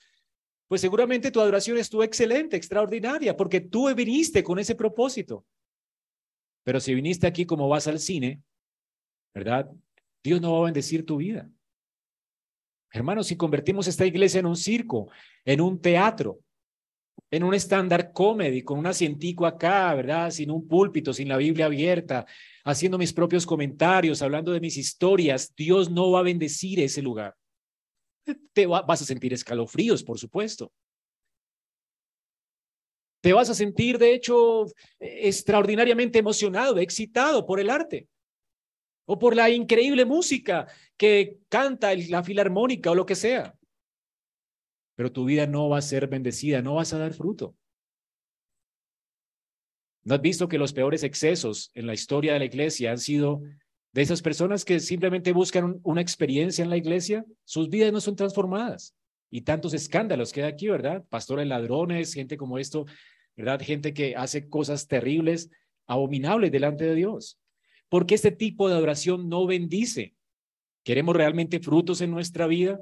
pues seguramente tu adoración estuvo excelente, extraordinaria, porque tú viniste con ese propósito. Pero si viniste aquí como vas al cine, ¿verdad? Dios no va a bendecir tu vida. Hermanos, si convertimos esta iglesia en un circo, en un teatro, en un estándar comedy, con un asientico acá, ¿verdad? Sin un púlpito, sin la Biblia abierta, haciendo mis propios comentarios, hablando de mis historias, Dios no va a bendecir ese lugar te vas a sentir escalofríos, por supuesto. Te vas a sentir, de hecho, extraordinariamente emocionado, excitado por el arte o por la increíble música que canta la filarmónica o lo que sea. Pero tu vida no va a ser bendecida, no vas a dar fruto. ¿No has visto que los peores excesos en la historia de la iglesia han sido de esas personas que simplemente buscan una experiencia en la iglesia, sus vidas no son transformadas. Y tantos escándalos que aquí, ¿verdad? Pastores ladrones, gente como esto, ¿verdad? Gente que hace cosas terribles, abominables delante de Dios. Porque este tipo de adoración no bendice. ¿Queremos realmente frutos en nuestra vida?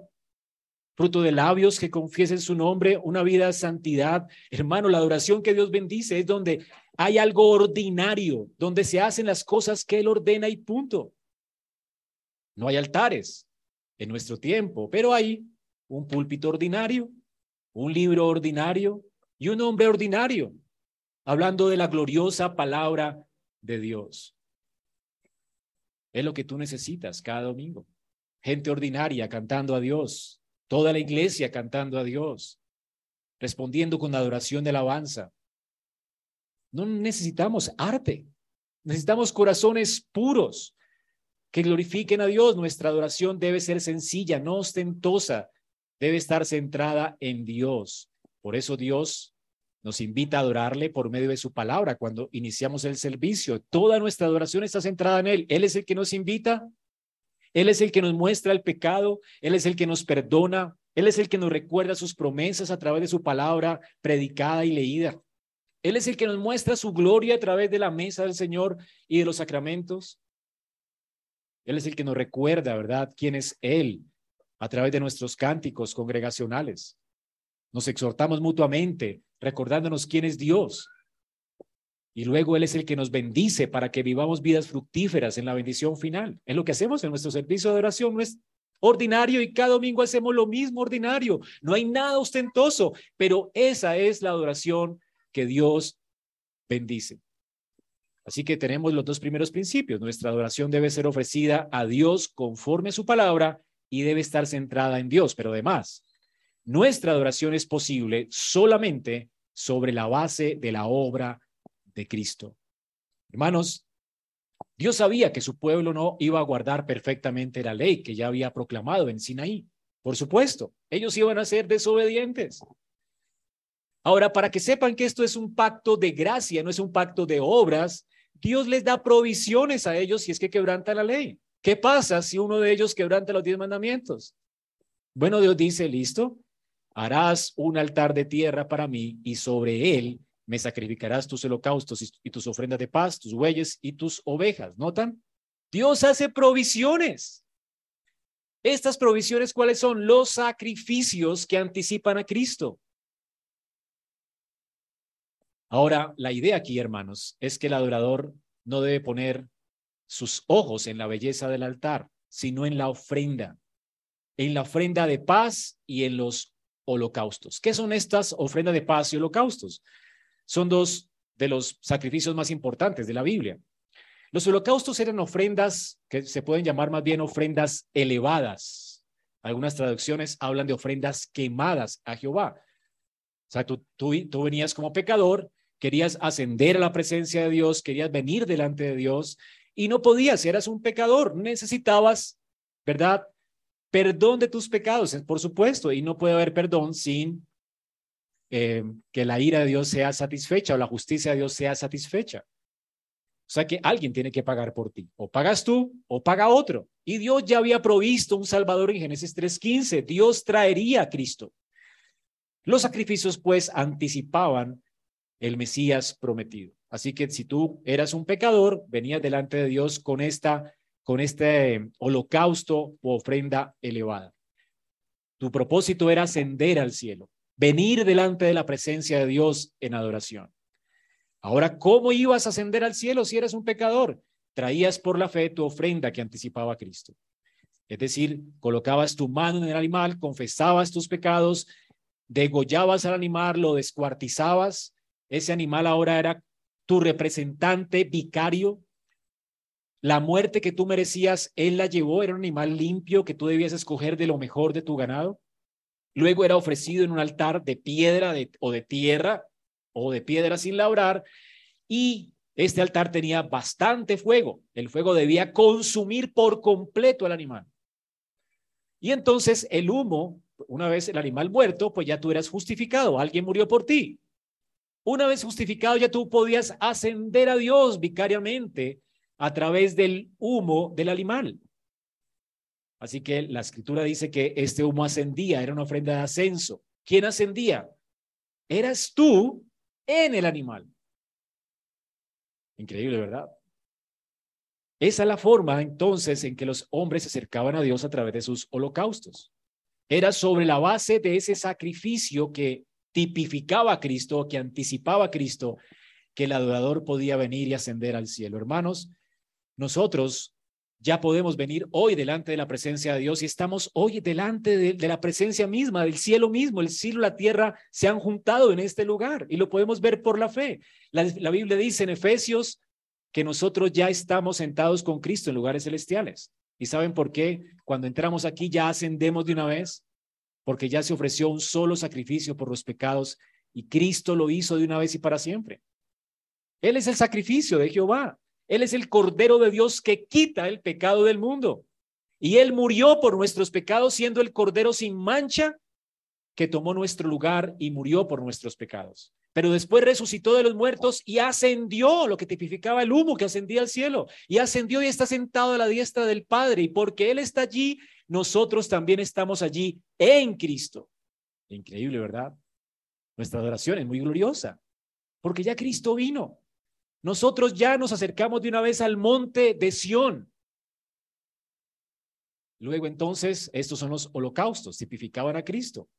Fruto de labios que confiesen su nombre, una vida de santidad. Hermano, la adoración que Dios bendice es donde hay algo ordinario, donde se hacen las cosas que Él ordena y punto. No hay altares en nuestro tiempo, pero hay un púlpito ordinario, un libro ordinario y un hombre ordinario, hablando de la gloriosa palabra de Dios. Es lo que tú necesitas cada domingo. Gente ordinaria cantando a Dios, toda la iglesia cantando a Dios, respondiendo con adoración de alabanza, no necesitamos arte, necesitamos corazones puros que glorifiquen a Dios. Nuestra adoración debe ser sencilla, no ostentosa, debe estar centrada en Dios. Por eso Dios nos invita a adorarle por medio de su palabra cuando iniciamos el servicio. Toda nuestra adoración está centrada en Él. Él es el que nos invita, Él es el que nos muestra el pecado, Él es el que nos perdona, Él es el que nos recuerda sus promesas a través de su palabra predicada y leída. Él es el que nos muestra su gloria a través de la mesa del Señor y de los sacramentos. Él es el que nos recuerda, ¿verdad?, quién es Él a través de nuestros cánticos congregacionales. Nos exhortamos mutuamente, recordándonos quién es Dios. Y luego Él es el que nos bendice para que vivamos vidas fructíferas en la bendición final. Es lo que hacemos en nuestro servicio de oración. No es ordinario y cada domingo hacemos lo mismo ordinario. No hay nada ostentoso, pero esa es la adoración que Dios bendice. Así que tenemos los dos primeros principios. Nuestra adoración debe ser ofrecida a Dios conforme a su palabra y debe estar centrada en Dios. Pero además, nuestra adoración es posible solamente sobre la base de la obra de Cristo. Hermanos, Dios sabía que su pueblo no iba a guardar perfectamente la ley que ya había proclamado en Sinaí. Por supuesto, ellos iban a ser desobedientes. Ahora, para que sepan que esto es un pacto de gracia, no es un pacto de obras, Dios les da provisiones a ellos si es que quebranta la ley. ¿Qué pasa si uno de ellos quebranta los diez mandamientos? Bueno, Dios dice, listo, harás un altar de tierra para mí y sobre él me sacrificarás tus holocaustos y tus ofrendas de paz, tus bueyes y tus ovejas. ¿Notan? Dios hace provisiones. Estas provisiones, ¿cuáles son? Los sacrificios que anticipan a Cristo. Ahora, la idea aquí, hermanos, es que el adorador no debe poner sus ojos en la belleza del altar, sino en la ofrenda, en la ofrenda de paz y en los holocaustos. ¿Qué son estas ofrendas de paz y holocaustos? Son dos de los sacrificios más importantes de la Biblia. Los holocaustos eran ofrendas que se pueden llamar más bien ofrendas elevadas. Algunas traducciones hablan de ofrendas quemadas a Jehová. O sea, tú, tú, tú venías como pecador, querías ascender a la presencia de Dios, querías venir delante de Dios y no podías, eras un pecador, necesitabas, ¿verdad? Perdón de tus pecados, por supuesto, y no puede haber perdón sin eh, que la ira de Dios sea satisfecha o la justicia de Dios sea satisfecha. O sea que alguien tiene que pagar por ti. O pagas tú o paga otro. Y Dios ya había provisto un Salvador en Génesis 3.15. Dios traería a Cristo. Los sacrificios pues anticipaban el Mesías prometido. Así que si tú eras un pecador, venías delante de Dios con esta con este holocausto o ofrenda elevada. Tu propósito era ascender al cielo venir delante de la presencia de Dios en adoración. Ahora, ¿cómo ibas a ascender al cielo si eres un pecador? Traías por la fe tu ofrenda que anticipaba a Cristo. Es decir, colocabas tu mano en el animal, confesabas tus pecados, degollabas al animal, lo descuartizabas. Ese animal ahora era tu representante vicario. La muerte que tú merecías, él la llevó, era un animal limpio que tú debías escoger de lo mejor de tu ganado. Luego era ofrecido en un altar de piedra o de tierra o de piedra sin labrar y este altar tenía bastante fuego. El fuego debía consumir por completo al animal. Y entonces el humo, una vez el animal muerto, pues ya tú eras justificado, alguien murió por ti. Una vez justificado ya tú podías ascender a Dios vicariamente a través del humo del animal. Así que la escritura dice que este humo ascendía, era una ofrenda de ascenso. ¿Quién ascendía? Eras tú en el animal. Increíble, ¿verdad? Esa es la forma entonces en que los hombres se acercaban a Dios a través de sus holocaustos. Era sobre la base de ese sacrificio que tipificaba a Cristo, que anticipaba a Cristo, que el adorador podía venir y ascender al cielo. Hermanos, nosotros ya podemos venir hoy delante de la presencia de Dios y estamos hoy delante de, la presencia misma, del cielo mismo. El cielo y la tierra se han juntado en este lugar y lo podemos ver por la fe. La, la Biblia dice en Efesios que nosotros ya estamos sentados con Cristo en lugares celestiales. ¿Y saben por qué? Cuando entramos aquí ya ascendemos de una vez, porque ya se ofreció un solo sacrificio por los pecados y Cristo lo hizo de una vez y para siempre. Él es el sacrificio de Jehová. Él es el Cordero de Dios que quita el pecado del mundo. Y Él murió por nuestros pecados siendo el Cordero sin mancha que tomó nuestro lugar y murió por nuestros pecados. Pero después resucitó de los muertos y ascendió, lo que tipificaba el humo que ascendía al cielo. Y ascendió y está sentado a la diestra del Padre. Y porque Él está allí, nosotros también estamos allí en Cristo. Increíble, ¿verdad? Nuestra adoración es muy gloriosa, porque ya Cristo vino. Nosotros ya nos acercamos de una vez al monte de Sión. Luego entonces, estos son los holocaustos, tipificaban a Cristo.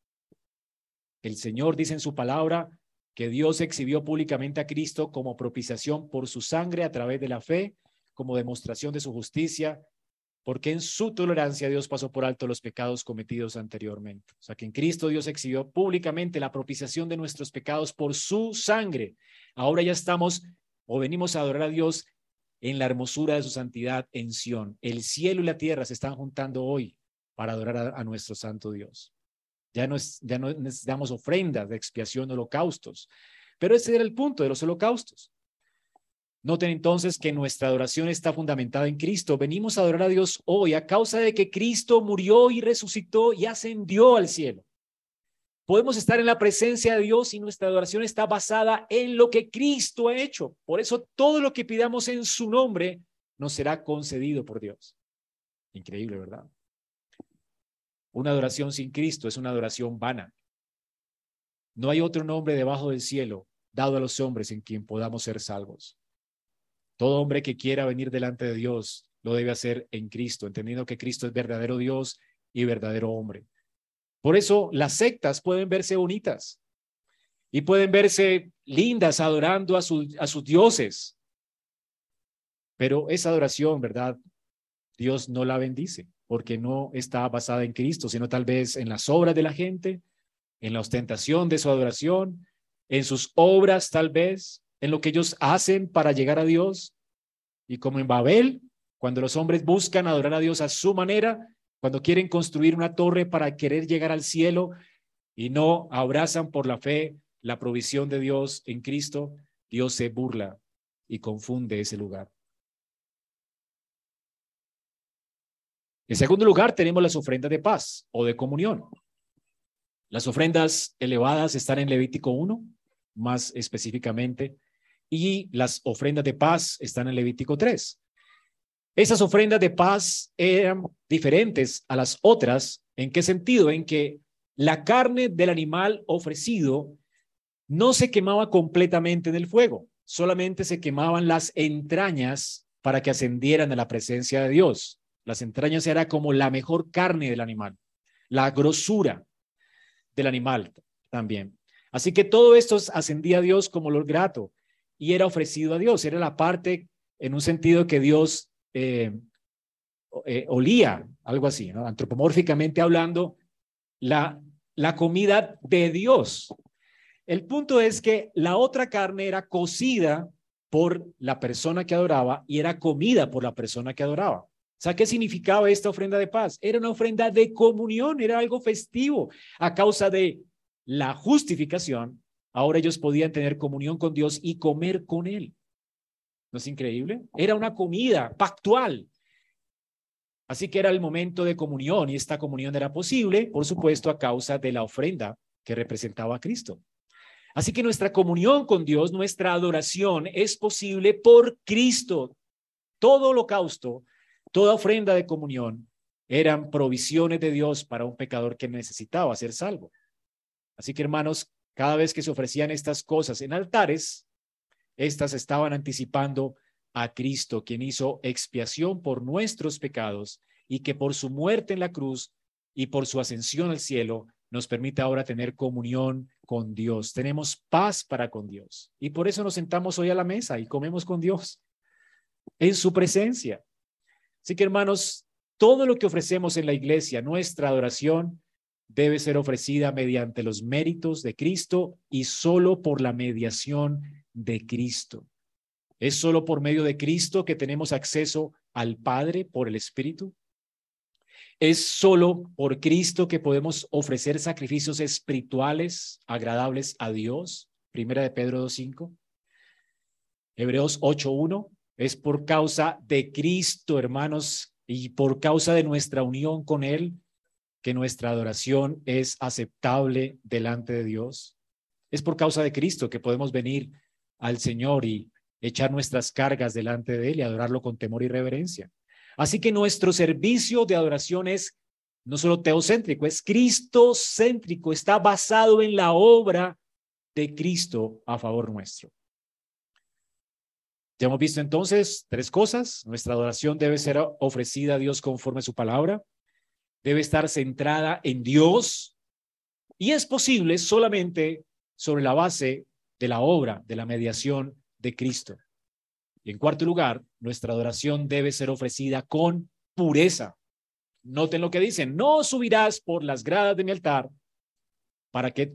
El Señor dice en su palabra que Dios exhibió públicamente a Cristo como propiciación por su sangre a través de la fe, como demostración de su justicia, porque en su tolerancia Dios pasó por alto los pecados cometidos anteriormente. O sea que en Cristo Dios exhibió públicamente la propiciación de nuestros pecados por su sangre. Ahora ya estamos o venimos a adorar a Dios en la hermosura de su santidad en Sión. El cielo y la tierra se están juntando hoy para adorar a, nuestro santo Dios. Ya no, ya no necesitamos ofrendas de expiación, holocaustos. Pero ese era el punto de los holocaustos. Noten entonces que nuestra adoración está fundamentada en Cristo. Venimos a adorar a Dios hoy a causa de que Cristo murió y resucitó y ascendió al cielo. Podemos estar en la presencia de Dios y nuestra adoración está basada en lo que Cristo ha hecho. Por eso todo lo que pidamos en su nombre nos será concedido por Dios. Increíble, ¿verdad? Una adoración sin Cristo es una adoración vana. No hay otro nombre debajo del cielo dado a los hombres en quien podamos ser salvos. Todo hombre que quiera venir delante de Dios lo debe hacer en Cristo, entendiendo que Cristo es verdadero Dios y verdadero hombre. Por eso las sectas pueden verse bonitas y pueden verse lindas adorando a, a sus dioses. Pero esa adoración, ¿verdad? Dios no la bendice porque no está basada en Cristo, sino tal vez en las obras de la gente, en la ostentación de su adoración, en sus obras tal vez, en lo que ellos hacen para llegar a Dios. Y como en Babel, cuando los hombres buscan adorar a Dios a su manera, cuando quieren construir una torre para querer llegar al cielo y no abrazan por la fe la provisión de Dios en Cristo, Dios se burla y confunde ese lugar. En segundo lugar, tenemos las ofrendas de paz o de comunión. Las ofrendas elevadas están en Levítico 1, más específicamente, y las ofrendas de paz están en Levítico 3. Esas ofrendas de paz eran diferentes a las otras. ¿En qué sentido? En que la carne del animal ofrecido no se quemaba completamente en el fuego, solamente se quemaban las entrañas para que ascendieran a la presencia de Dios. Las entrañas era como la mejor carne del animal, la grosura del animal también. Así que todo esto ascendía a Dios como lo grato y era ofrecido a Dios. Era la parte en un sentido que Dios eh, eh, olía, algo así, antropomórficamente hablando, la, la comida de Dios. El punto es que la otra carne era cocida por la persona que adoraba y era comida por la persona que adoraba sea, ¿qué significaba esta ofrenda de paz? Era una ofrenda de comunión, era algo festivo. A causa de la justificación, ahora ellos podían tener comunión con Dios y comer con Él. ¿No es increíble? Era una comida pactual. Así que era el momento de comunión y esta comunión era posible, por supuesto, a causa de la ofrenda que representaba a Cristo. Así que nuestra comunión con Dios, nuestra adoración es posible por Cristo. Todo holocausto Toda ofrenda de comunión eran provisiones de Dios para un pecador que necesitaba ser salvo. Así que hermanos, cada vez que se ofrecían estas cosas en altares, estas estaban anticipando a Cristo, quien hizo expiación por nuestros pecados y que por su muerte en la cruz y por su ascensión al cielo nos permite ahora tener comunión con Dios. Tenemos paz para con Dios. Y por eso nos sentamos hoy a la mesa y comemos con Dios en su presencia. Así que hermanos, todo lo que ofrecemos en la iglesia, nuestra adoración, debe ser ofrecida mediante los méritos de Cristo y solo por la mediación de Cristo. Es solo por medio de Cristo que tenemos acceso al Padre por el Espíritu. Es solo por Cristo que podemos ofrecer sacrificios espirituales agradables a Dios. Primera de Pedro 2.5. Hebreos 8.1. Es por causa de Cristo, hermanos, y por causa de nuestra unión con Él, que nuestra adoración es aceptable delante de Dios. Es por causa de Cristo que podemos venir al Señor y echar nuestras cargas delante de Él y adorarlo con temor y reverencia. Así que nuestro servicio de adoración es no solo teocéntrico, es cristocéntrico, está basado en la obra de Cristo a favor nuestro. Ya hemos visto entonces tres cosas. Nuestra adoración debe ser ofrecida a Dios conforme a su palabra. Debe estar centrada en Dios. Y es posible solamente sobre la base de la obra, de la mediación de Cristo. Y en cuarto lugar, nuestra adoración debe ser ofrecida con pureza. Noten lo que dicen, no subirás por las gradas de mi altar para que,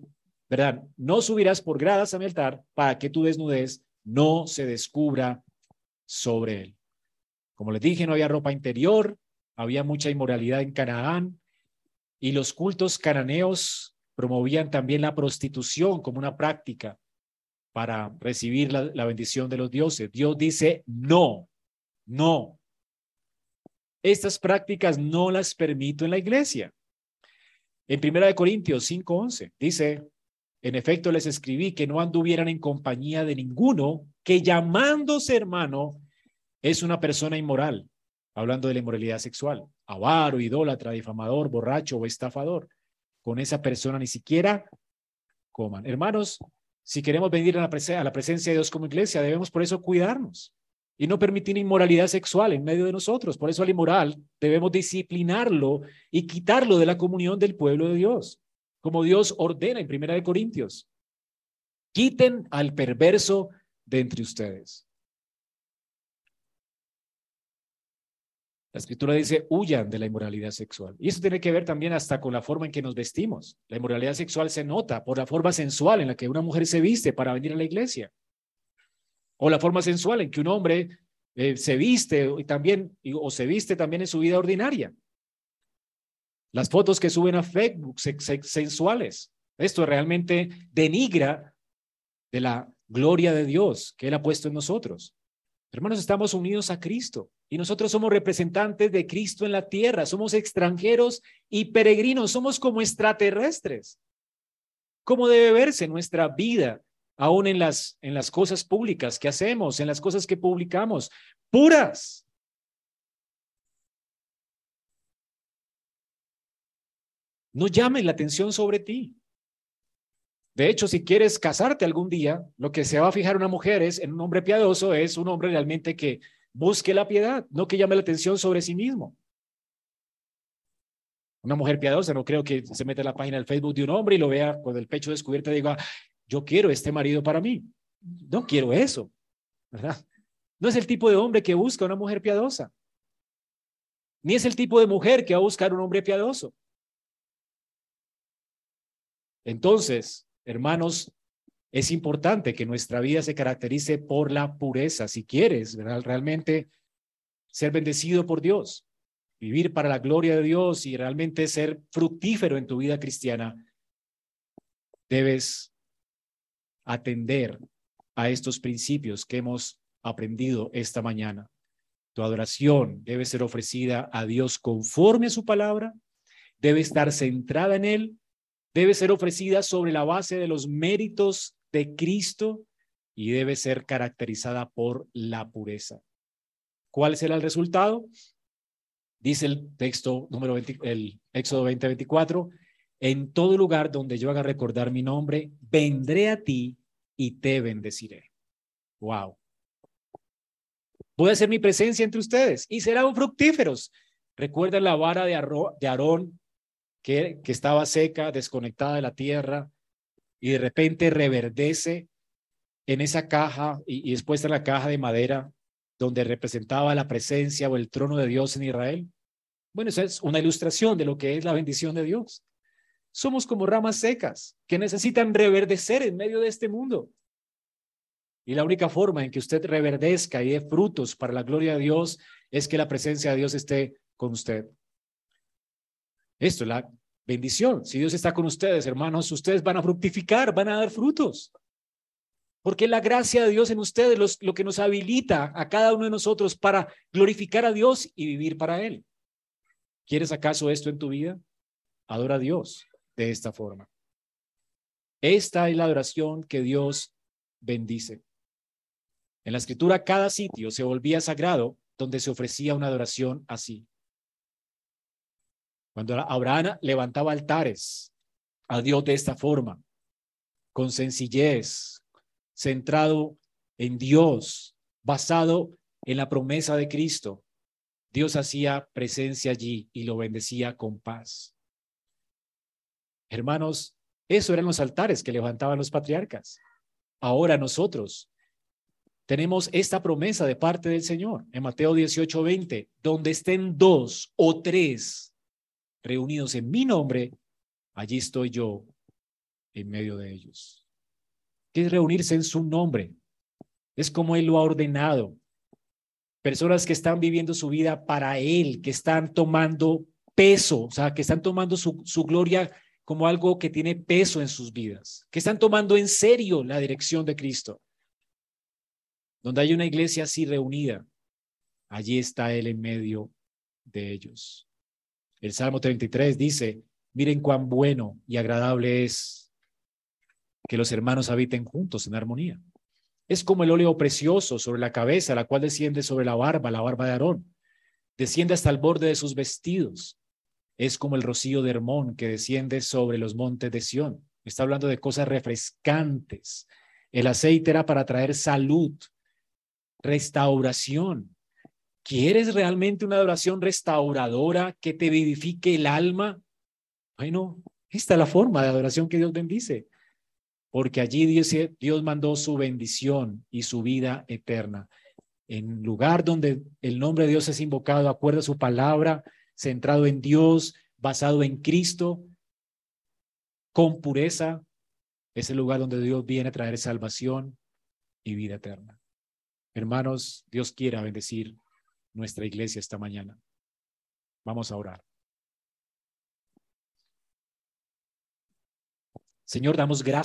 ¿verdad? No subirás por gradas a mi altar para que tu desnudez no se descubra sobre él. Como les dije, no había ropa interior, había mucha inmoralidad en Canaán y los cultos cananeos promovían también la prostitución como una práctica para recibir la, bendición de los dioses. Dios dice, no, no. Estas prácticas no las permito en la iglesia. En Primera de Corintios 5:11 dice, en efecto les escribí que no anduvieran en compañía de ninguno que llamándose hermano es una persona inmoral, hablando de la inmoralidad sexual, avaro, idólatra, difamador, borracho o estafador. Con esa persona ni siquiera coman. Hermanos, si queremos venir a la, presencia de Dios como iglesia, debemos por eso cuidarnos y no permitir inmoralidad sexual en medio de nosotros. Por eso al inmoral debemos disciplinarlo y quitarlo de la comunión del pueblo de Dios, como Dios ordena en Primera de Corintios. Quiten al perverso de entre ustedes. La escritura dice, huyan de la inmoralidad sexual. Y eso tiene que ver también hasta con la forma en que nos vestimos. La inmoralidad sexual se nota por la forma sensual en la que una mujer se viste para venir a la iglesia. O la forma sensual en que un hombre eh, se viste y también, o se viste también en su vida ordinaria. Las fotos que suben a Facebook sensuales. Esto realmente denigra de la gloria de Dios que Él ha puesto en nosotros. Hermanos, estamos unidos a Cristo y nosotros somos representantes de Cristo en la tierra, somos extranjeros y peregrinos, somos como extraterrestres. ¿Cómo debe verse nuestra vida aún en las, en las cosas públicas que hacemos, en las cosas que publicamos? Puras. No llamen la atención sobre ti. De hecho, si quieres casarte algún día, lo que se va a fijar una mujer es en un hombre piadoso, es un hombre realmente que busque la piedad, no que llame la atención sobre sí mismo. Una mujer piadosa, no creo que se meta en la página del Facebook de un hombre y lo vea con el pecho descubierto y diga, yo quiero este marido para mí. No quiero eso, ¿verdad? No es el tipo de hombre que busca una mujer piadosa. Ni es el tipo de mujer que va a buscar un hombre piadoso. Entonces, Hermanos, es importante que nuestra vida se caracterice por la pureza. Si quieres realmente ser bendecido por Dios, vivir para la gloria de Dios y realmente ser fructífero en tu vida cristiana, debes atender a estos principios que hemos aprendido esta mañana. Tu adoración debe ser ofrecida a Dios conforme a su palabra, debe estar centrada en Él debe ser ofrecida sobre la base de los méritos de Cristo y debe ser caracterizada por la pureza. ¿Cuál será el resultado? Dice el texto número 20, el Éxodo 20:24, en todo lugar donde yo haga recordar mi nombre, vendré a ti y te bendeciré. Wow. Voy a hacer mi presencia entre ustedes y serán fructíferos. Recuerda la vara de Aarón que, estaba seca, desconectada de la tierra, y de repente reverdece en esa caja y, y en la caja de madera donde representaba la presencia o el trono de Dios en Israel. Bueno, esa es una ilustración de lo que es la bendición de Dios. Somos como ramas secas que necesitan reverdecer en medio de este mundo. Y la única forma en que usted reverdezca y dé frutos para la gloria de Dios es que la presencia de Dios esté con usted. Esto es la bendición. Si Dios está con ustedes, hermanos, ustedes van a fructificar, van a dar frutos. Porque la gracia de Dios en ustedes lo que nos habilita a cada uno de nosotros para glorificar a Dios y vivir para Él. ¿Quieres acaso esto en tu vida? Adora a Dios de esta forma. Esta es la adoración que Dios bendice. En la escritura, cada sitio se volvía sagrado donde se ofrecía una adoración así. Cuando Abraham levantaba altares a Dios de esta forma, con sencillez, centrado en Dios, basado en la promesa de Cristo, Dios hacía presencia allí y lo bendecía con paz. Hermanos, eso eran los altares que levantaban los patriarcas. ahora nosotros tenemos esta promesa de parte del Señor en Mateo 18, 20, donde estén dos o tres reunidos en mi nombre, allí estoy yo en medio de ellos. ¿Qué es reunirse en su nombre? Es como Él lo ha ordenado. Personas que están viviendo su vida para Él, que están tomando peso, o sea, que están tomando su, su gloria como algo que tiene peso en sus vidas, que están tomando en serio la dirección de Cristo. Donde hay una iglesia así reunida, allí está Él en medio de ellos. El Salmo 33 dice, miren cuán bueno y agradable es que los hermanos habiten juntos en armonía. Es como el óleo precioso sobre la cabeza, la cual desciende sobre la barba, la barba de Aarón. Desciende hasta el borde de sus vestidos. Es como el rocío de Hermón que desciende sobre los montes de Sión. Está hablando de cosas refrescantes. El aceite era para traer salud, restauración. ¿Quieres realmente una adoración restauradora que te vivifique el alma? Bueno, esta es la forma de adoración que Dios bendice, porque allí Dios, Dios mandó su bendición y su vida eterna. En lugar donde el nombre de Dios es invocado, acuerdo a su palabra, centrado en Dios, basado en Cristo, con pureza, es el lugar donde Dios viene a traer salvación y vida eterna. Hermanos, Dios quiera bendecir nuestra iglesia esta mañana. Vamos a orar. Señor, damos gracias.